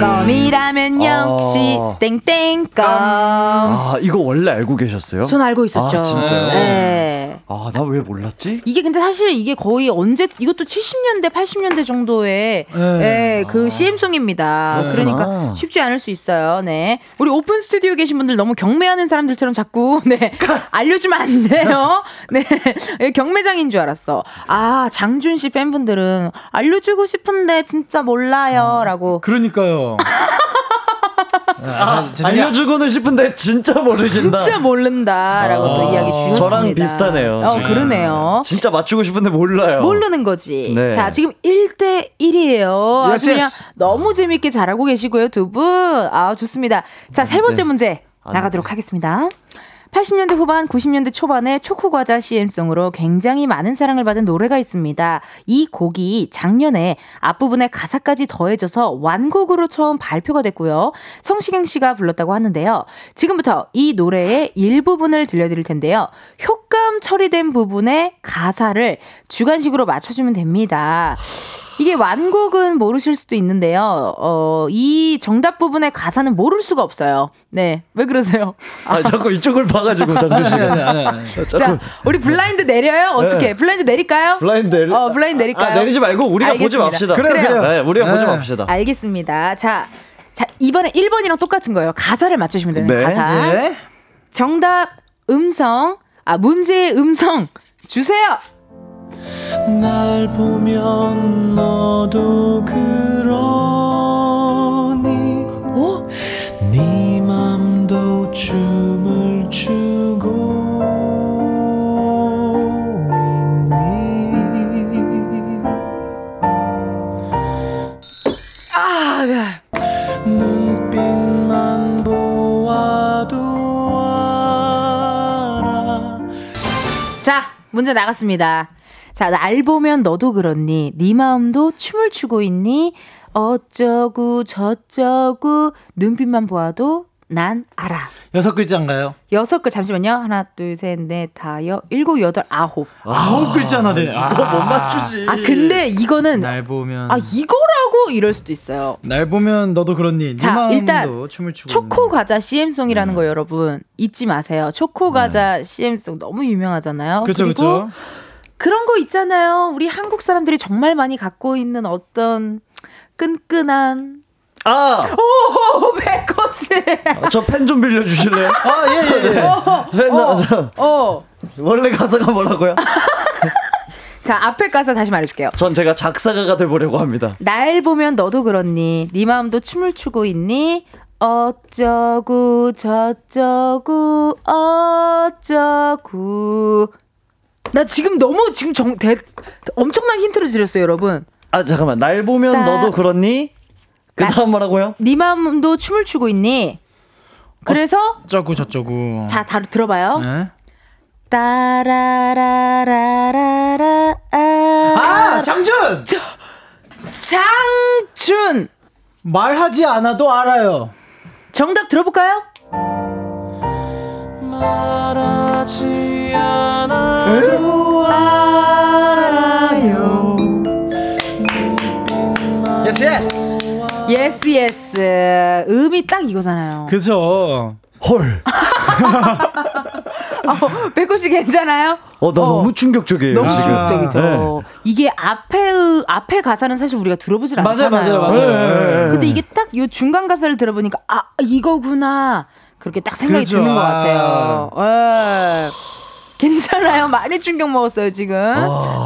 껌이라면 역시 아. 땡땡 껌. 아 이거 원래 알고 계셨어요? 전 알고 있었죠. 아 진짜요? 네. 아나 왜 몰랐지? 이게 근데 사실 이게 거의 언제 이것도 70년대 80년대 정도의 네. 예, 그 CM송입니다. 네. 그러니까 쉽지 않을 수 있어요. 네. 우리 오픈 스튜디오 계신 분들 너무 경매하는 사람들처럼 자꾸 네. 알려주면 안 돼요. 네. 예, 경매장인 줄 알았어. 아, 장준 씨 팬분들은 알려주고 싶은데 진짜 몰라요라고. 그러니까요. 아, 제 생각- 알려주고는 싶은데 진짜 모르신다. 진짜 모른다라고 또 아, 이야기 주셨습니다. 저랑 비슷하네요. 어, 지금. 그러네요. 진짜 맞추고 싶은데 몰라요. 모르는 거지. 네. 자, 지금 1대 1이에요. 아주 그냥. 너무 재밌게 잘하고 계시고요, 두 분. 아, 좋습니다. 자, 세 번째 네. 문제 안 나가도록 돼. 하겠습니다. 80년대 후반, 90년대 초반에 초코과자 CM송으로 굉장히 많은 사랑을 받은 노래가 있습니다. 이 곡이 작년에 앞부분에 가사까지 더해져서 완곡으로 처음 발표가 됐고요. 성시경 씨가 불렀다고 하는데요. 지금부터 이 노래의 일부분을 들려드릴 텐데요. 효과음 처리된 부분의 가사를 주관식으로 맞춰주면 됩니다. 이게 완곡은 모르실 수도 있는데요. 어, 이 정답 부분의 가사는 모를 수가 없어요. 네. 왜 그러세요? 아 자꾸 이쪽을 봐가지고 장준 씨가. 아니, 아니. 자꾸 자, 우리 블라인드 내려요? 어떻게? 네. 블라인드 내릴까요? 블라인드 내리. 어, 블라인드 내릴까요? 아, 내리지 말고 우리가 보지 알겠습니다. 맙시다. 그래요, 그래요. 그래요. 네, 우리가 보지 네. 맙시다. 알겠습니다. 자, 자, 이번에 1번이랑 똑같은 거예요. 가사를 맞추시면 되는 네. 가사. 네. 정답, 음성, 아, 문제의 음성 주세요! 날 보면 너도 그러니 어? 네 맘도 춤을 추고 있니 아! 네. 눈빛만 보아도 알아 자 문제 나갔습니다 자, 날 보면 너도 그렇니? 네 마음도 춤을 추고 있니? 어쩌고 저쩌고 눈빛만 보아도 난 알아. 여섯 글자인가요? 여섯 글 잠시만요. 하나, 둘, 셋, 넷, 다, 여, 일곱, 여덟, 아홉. 아홉 글자나 돼. 아, 이거 못 맞추지. 아 근데 이거는 날 보면 아 이거라고 이럴 수도 있어요. 날 보면 너도 그렇니. 자, 네 마음도 일단 춤을 추고 초코 있네. 과자 CM송이라는 거 여러분 잊지 마세요. 초코 과자 CM송 너무 유명하잖아요. 그쵸 그리고 그쵸. 그런 거 있잖아요. 우리 한국 사람들이 정말 많이 갖고 있는 어떤 끈끈한 아, 오 배꼽을 저펜 좀 빌려주실래요? 아 예 예 예. 펜, 나, 저, 어. 원래 가사가 뭐라고요? 자 앞에 가사 다시 말해줄게요. 전 제가 작사가가 돼보려고 합니다. 날 보면 너도 그렇니? 네 마음도 춤을 추고 있니? 어쩌고 저쩌고 어쩌고 나 지금 너무 지금 정, 대, 엄청난 힌트를 드렸어요 여러분 아, 잠깐만. 날 보면 나- 너도 그렇니? 그 다음 뭐라고요? 네 마음도 춤을 추고 있니? 그래서 어쩌고 저쩌고. 자다 들어봐요 네. 따라라라라라라 아 장준 장준 말하지 않아도 알아요. 정답 들어볼까요? 말하지 않아도 알아요 yes yes. yes yes 음이 딱 이거잖아요 그죠. 헐. 어, 백호 씨 괜찮아요? 어, 나 너무 충격적이에요. 너무 지금. 충격적이죠. 네. 이게 앞에 앞에 가사는 사실 우리가 들어보질 맞아요, 않잖아요. 맞아요, 맞아요. 네. 근데 이게 딱 요 중간 가사를 들어보니까 아 이거구나 그렇게 딱 생각이 그죠. 드는 것 아. 같아요. 예. 괜찮아요. 많이 충격 먹었어요 지금.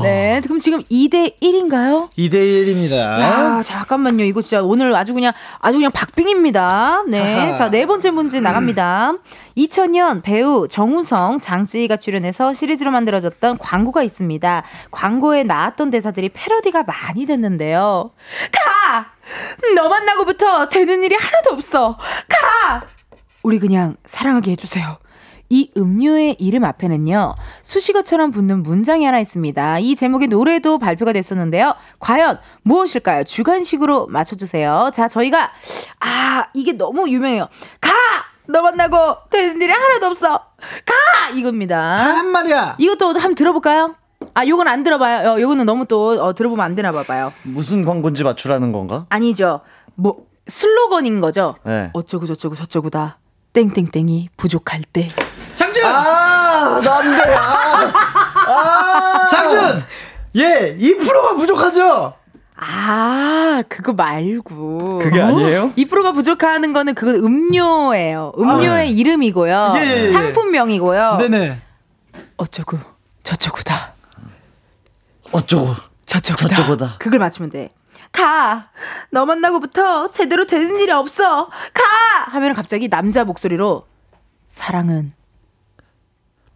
네, 그럼 지금 2대 1인가요? 2대 1입니다. 야, 잠깐만요. 이거 진짜 오늘 아주 그냥 아주 그냥 박빙입니다. 네. 하하. 자, 네 번째 문제 나갑니다. 2000년 배우 정우성, 장쯔이가 출연해서 시리즈로 만들어졌던 광고가 있습니다. 광고에 나왔던 대사들이 패러디가 많이 됐는데요. 가! 너 만나고부터 되는 일이 하나도 없어. 가! 우리 그냥 사랑하게 해주세요. 이 음료의 이름 앞에는요, 수식어처럼 붙는 문장이 하나 있습니다. 이 제목의 노래도 발표가 됐었는데요. 과연 무엇일까요? 주관식으로 맞춰주세요. 자, 저희가, 아, 이게 너무 유명해요. 가! 너 만나고 되는 일이 하나도 없어. 가! 이겁니다. 한 말이야. 이것도 한번 들어볼까요? 아, 요건 안 들어봐요. 어, 요거는 너무 또 어, 들어보면 안 되나 봐봐요. 무슨 광고인지 맞추라는 건가? 아니죠. 뭐, 슬로건인 거죠? 네. 어쩌고 저쩌고 저쩌고다. 땡땡땡이 부족할 때. 장준. 아, 난데. 아. 장준. 예, 2%가 부족하죠. 아, 그거 말고. 그게 아니에요? 2%가 부족하는 거는 그건 음료예요. 음료의 아, 네. 이름이고요. 예, 예, 예. 상품명이고요. 네네. 어쩌고 저쩌고다. 어쩌고. 저쩌고다. 저쩌고다. 그걸 맞추면 돼. 가. 너 만나고부터 제대로 되는 일이 없어. 가. 하면 갑자기 남자 목소리로 사랑은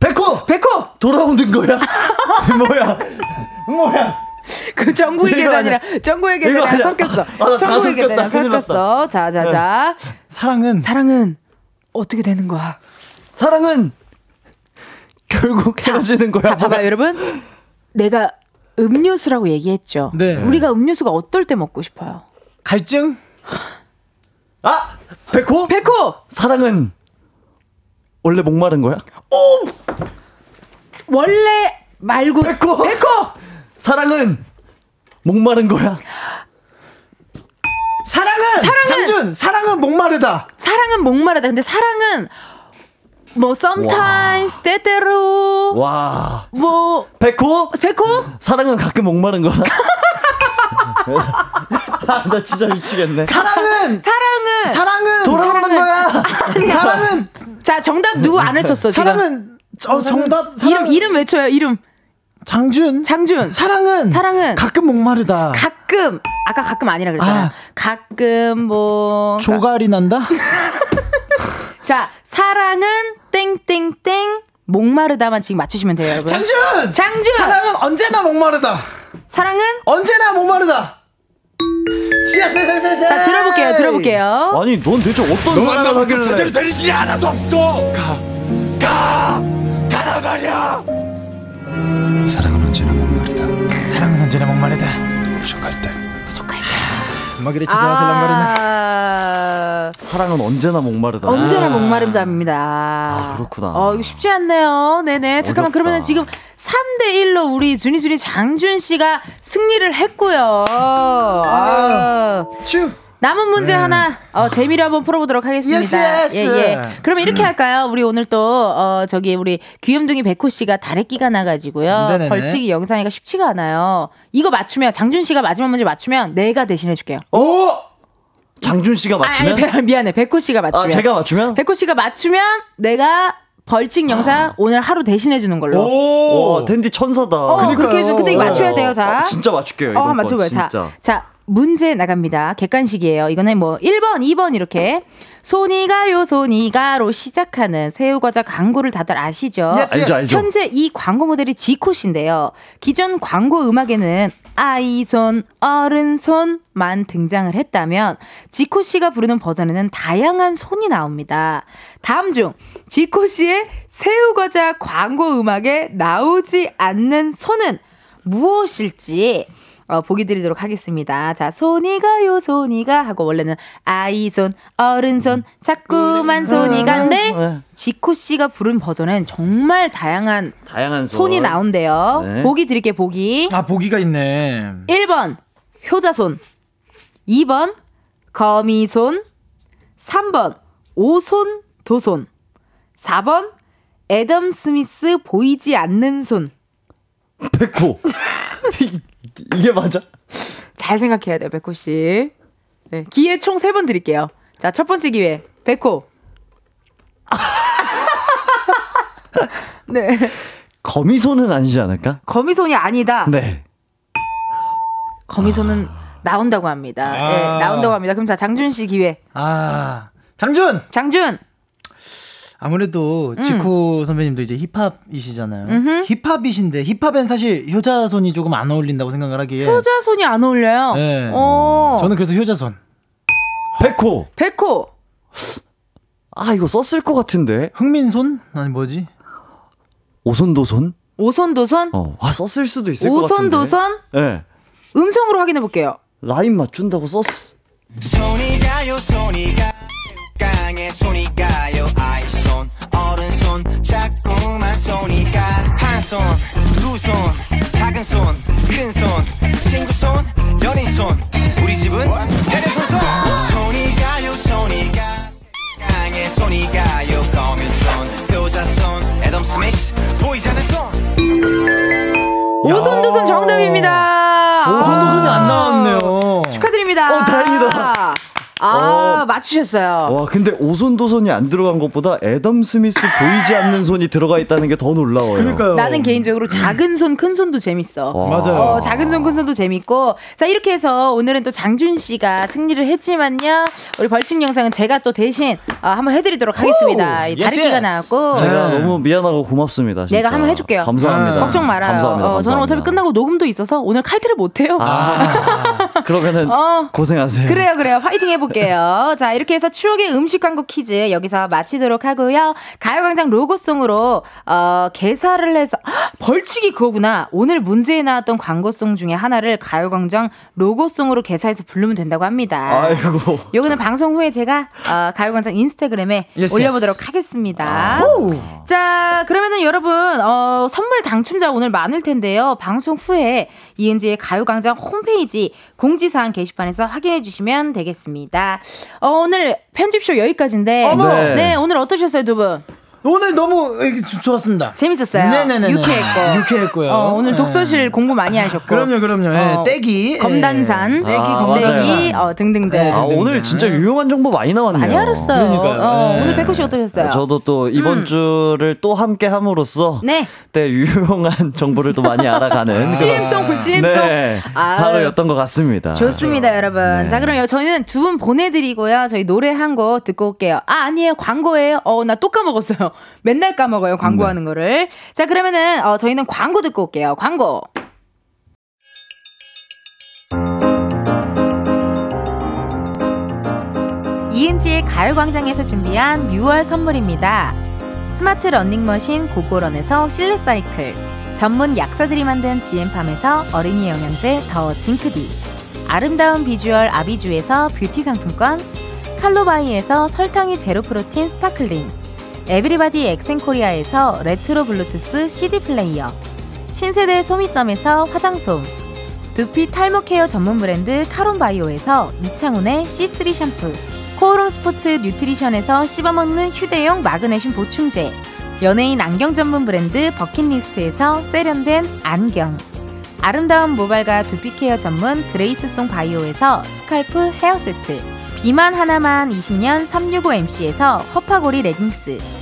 백호! 백호. 돌아오는 거야? 뭐야? 뭐야? 그 전국의 계단이랑. 전국의 계단이랑. 섞였어. 아, 전국의. 계단이랑. 섞였어. 자, 자, 자. 사랑은 사랑은 어떻게 되는 거야? 사랑은 결국 헤어지는 거야. 자, 봐봐요, 여러분. 내가 음료수라고 얘기했죠. 네. 우리가 음료수가 어떨 때 먹고 싶어요? 갈증? 아! 백호? 백호! 사랑은 원래 목마른 거야? 원래 말고 백호! 백호! 사랑은 목마른 거야? 사랑은, 사랑은! 장준 사랑은 목마르다. 사랑은 목마르다. 근데 사랑은 뭐 sometimes 때때로 와. 뭐 백호? 백호? 사랑은 가끔 목마른 거다. 아, 나 진짜 미치겠네. 사랑은 사랑은 사랑은 돌아오는 사랑은- 거야. 사랑은 자, 정답 누구 안 외쳤어, 지금? 사랑은 어 정답 사랑 이름 이름 외쳐요. 이름. 장준 장준. 사랑은 사랑은 가끔 목마르다. 가끔 아까 가끔 아니라 그랬잖아요. 아. 가끔 뭐 조갈이 난다. 자, 사랑은 땡땡땡 목마르다만 지금 맞추시면 돼요, 여러분. 장준 장준! 사랑은 언제나 목마르다. 사랑은 언제나 목마르다. 지하 세세세세. 자, 들어볼게요. 들어볼게요. 아니, 넌 대체 어떤 사랑을 하길래? 되는 일이 하나도 없어. 가, 가, 가라 말이야. 사랑은 언제나 목마르다. 사랑은 언제나 목마르다. 부족할 찾아 설렁거리는. 아, 사랑은 언제나 목마르다. 언제나 목마르답니다. 아, 그렇구나. 어, 이거 쉽지 않네요. 네네. 잠깐만, 어렵다. 그러면 지금 3대1로 우리 준이준이 장준 씨가 승리를 했고요. 아, 쭉. 남은 문제 하나 어, 재미로 한번 풀어보도록 하겠습니다. yes, yes. 예, 예. 그러면 이렇게 할까요? 우리 오늘 또 어, 저기 우리 귀염둥이 백호 씨가 다래끼가 나가지고요. 네네네. 벌칙이 영상이가 쉽지가 않아요. 이거 맞추면 장준 씨가 마지막 문제 맞추면 내가 대신해줄게요. 오! 장준 씨가 맞추면? 아, 아니, 배- 미안해. 백호 씨가 맞추면. 아, 제가 맞추면? 백호 씨가 맞추면 내가 벌칙 영상 오늘 하루 대신해 주는 걸로. 와, 댄디 천사다. 어, 그렇게 해줘. 근데 이거 맞춰야 돼요. 자. 아, 진짜 맞출게요. 어, 이번 건 맞춰봐요. 자, 진짜. 자, 문제 나갑니다. 객관식이에요. 이거는 뭐 1번, 2번 이렇게 손이 가요, 손이 가로 시작하는 새우과자 광고를 다들 아시죠? Yes, 알죠, 알죠. 현재 이 광고 모델이 지코 씨인데요. 기존 광고 음악에는 아이 손, 어른 손만 등장을 했다면 지코 씨가 부르는 버전에는 다양한 손이 나옵니다. 다음 중 지코 씨의 새우과자 광고 음악에 나오지 않는 손은 무엇일지 어, 보기 드리도록 하겠습니다. 자, 손이 가요, 손이 가 하고 원래는 아이 손, 어른 손, 자꾸만 손이 간데 지코 씨가 부른 버전은 정말 다양한 다양한 손. 손이 나온대요. 네. 보기 드릴게요, 보기. 아, 보기가 있네. 1번 효자손 2번 거미손 3번 오손 도손 4번 애덤 스미스 보이지 않는 손 백호. 이게 맞아? 잘 생각해야 돼요, 백호 씨. 네, 기회 총 3번 드릴게요. 자, 첫 번째 기회. 백호. 네. 거미손은 아니지 않을까? 거미손이 아니다. 네. 거미손은 나온다고 합니다. 아. 네, 나온다고 합니다. 그럼 자, 장준 씨 기회. 아, 장준! 장준! 아무래도 지코 선배님도 이제 힙합이시잖아요. 음. 음흠. 힙합이신데 힙합엔 사실 효자손이 조금 안 어울린다고 생각을 하기에. 효자손이 안 어울려요. 네. 어. 저는 그래서 효자손. 백호. 백호. 아, 이거 썼을 것 같은데. 흥민손? 아니 뭐지? 오손도손? 오손도손? 어, 와, 썼을 수도 있을 것 같은데. 오손도손? 네. 음성으로 확인해 볼게요. 라인 맞춘다고 썼어. 손이 가요 손이 가 강에 손이 가요 아이 손 어른 손 자꾸만 손이 가한손두손 작은 손큰 손 친구 손 연인 손 우리 집은 대대손 손 손이 가요 손이 가 강에 손이 가요 거미 손 효자 손 애덤 스미스 보이지 않는 손 오손도손 정답입니다. 오손도손이 안 나왔네요. 축하드립니다. 어, 다행이다. 아, 맞추셨어요. 와, 근데 오손도손이 안 들어간 것보다 애덤 스미스 보이지 않는 손이 들어가 있다는 게 더 놀라워요. 그러니까요. 나는 개인적으로 작은 손, 큰 손도 재밌어. 와. 맞아요. 어, 작은 손, 큰 손도 재밌고. 자, 이렇게 해서 오늘은 또 장준 씨가 승리를 했지만요. 우리 벌칙 영상은 제가 또 대신 어, 한번 해드리도록 하겠습니다. 이 yes, 다래끼가. 나왔고. 제가 네. 너무 미안하고 고맙습니다. 진짜. 내가 한번 해줄게요. 감사합니다. 걱정 말아요. 감사합니다. 어, 저는 어차피 감사합니다. 끝나고 녹음도 있어서 오늘 칼퇴를 못해요. 아, 그러면은 어. 고생하세요. 그래요, 그래요. 화이팅 해볼게요. 자, 이렇게 해서 추억의 음식 광고 퀴즈 여기서 마치도록 하고요. 가요광장 로고송으로, 어, 개사를 해서, 헉, 벌칙이 그거구나. 오늘 문제에 나왔던 광고송 중에 하나를 가요광장 로고송으로 개사해서 부르면 된다고 합니다. 아이고. 요거는 방송 후에 제가 어, 가요광장 인스타그램에 yes, 올려보도록 yes. 하겠습니다. 자, 그러면은 여러분 어, 선물 당첨자 오늘 많을 텐데요. 방송 후에 이은지의 가요광장 홈페이지 공지사항 게시판에서 확인해 주시면 되겠습니다. 어, 오늘 편집숍 여기까지인데, 어머! 네. 네. 오늘 어떠셨어요 두 분? 오늘 너무 좋았습니다. 재밌었어요. 네네네. 유쾌했고. 유쾌했고요. 어, 오늘 네. 독서실 공부 많이 하셨고. 그럼요, 그럼요. 예, 어, 떼기. 검단산, 예, 떼기, 아, 검대기, 검단산. 어, 등등등. 네, 아, 등등등. 오늘 진짜 유용한 정보 많이 나왔네요. 많이 알았어요. 그러니까요. 어, 네. 오늘 백호 씨 어떠셨어요? 저도 또 이번 주를 또 함께 함으로써 네. 때 유용한 정보를 또 많이 알아가는 CM송, CM송. 네. 하루였던 것 같습니다. 좋습니다, 여러분. 자, 그럼 저희는 두 분 보내드리고요. 저희 노래 한 곡 듣고 올게요. 아, 아니에요. 광고예요. 어, 나 또 까먹었어요. 맨날 까먹어요. 광고하는 거를. 자, 그러면은, 어, 저희는 광고 듣고 올게요. 광고. 이은지의 가요광장에서 준비한 6월 선물입니다. 스마트 러닝머신 고고런에서 실내 사이클, 전문 약사들이 만든 GM팜에서 어린이 영양제 더 징크디 아름다운 비주얼 아비주에서 뷰티 상품권 칼로바이에서 설탕이 제로 protein sparkling everybody 엑센코리아에서 레트로 블루투스 CD 플레이어 신세대 소미썸에서 화장솜 두피 탈모 케어 전문 브랜드 카론바이오에서 이창훈의 C3 샴푸 코오롱 스포츠 뉴트리션에서 씹어먹는 휴대용 마그네슘 보충제 연예인 안경 전문 브랜드 버킷리스트에서 세련된 안경 아름다운 모발과 두피 케어 전문 그레이스송 바이오에서 scalp 헤어 세트 비만 하나만 20년 365MC에서 허파고리 레깅스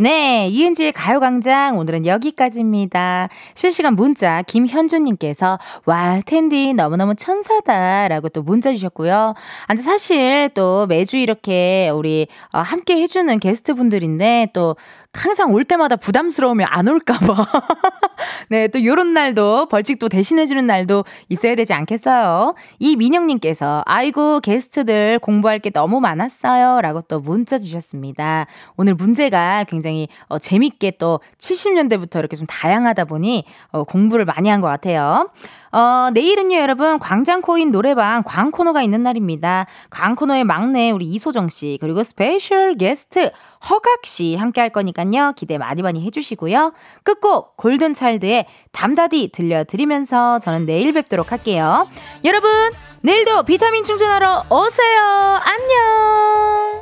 네, 이은지의 가요광장 오늘은 여기까지입니다. 실시간 문자 김현주님께서 와 텐디 너무너무 천사다라고 또 문자 주셨고요. 아, 근데 사실 또 매주 이렇게 우리 어, 함께 해주는 게스트 분들인데 또 항상 올 때마다 부담스러우면 안 올까봐. 네, 또 요런 날도 벌칙 또 대신해주는 날도 있어야 되지 않겠어요? 이민영님께서, 아이고, 게스트들 공부할 게 너무 많았어요. 라고 또 문자 주셨습니다. 오늘 문제가 굉장히 어, 재밌게 또 70년대부터 이렇게 좀 다양하다 보니 어, 공부를 많이 한 것 같아요. 어, 내일은요, 여러분, 광장코인 노래방 광코너가 있는 날입니다. 광코너의 막내 우리 이소정 씨, 그리고 스페셜 게스트 허각 씨 함께 할 거니까요. 기대 많이 많이 해주시고요. 끝곡 골든차일드의 담다디 들려드리면서 저는 내일 뵙도록 할게요. 여러분, 내일도 비타민 충전하러 오세요. 안녕!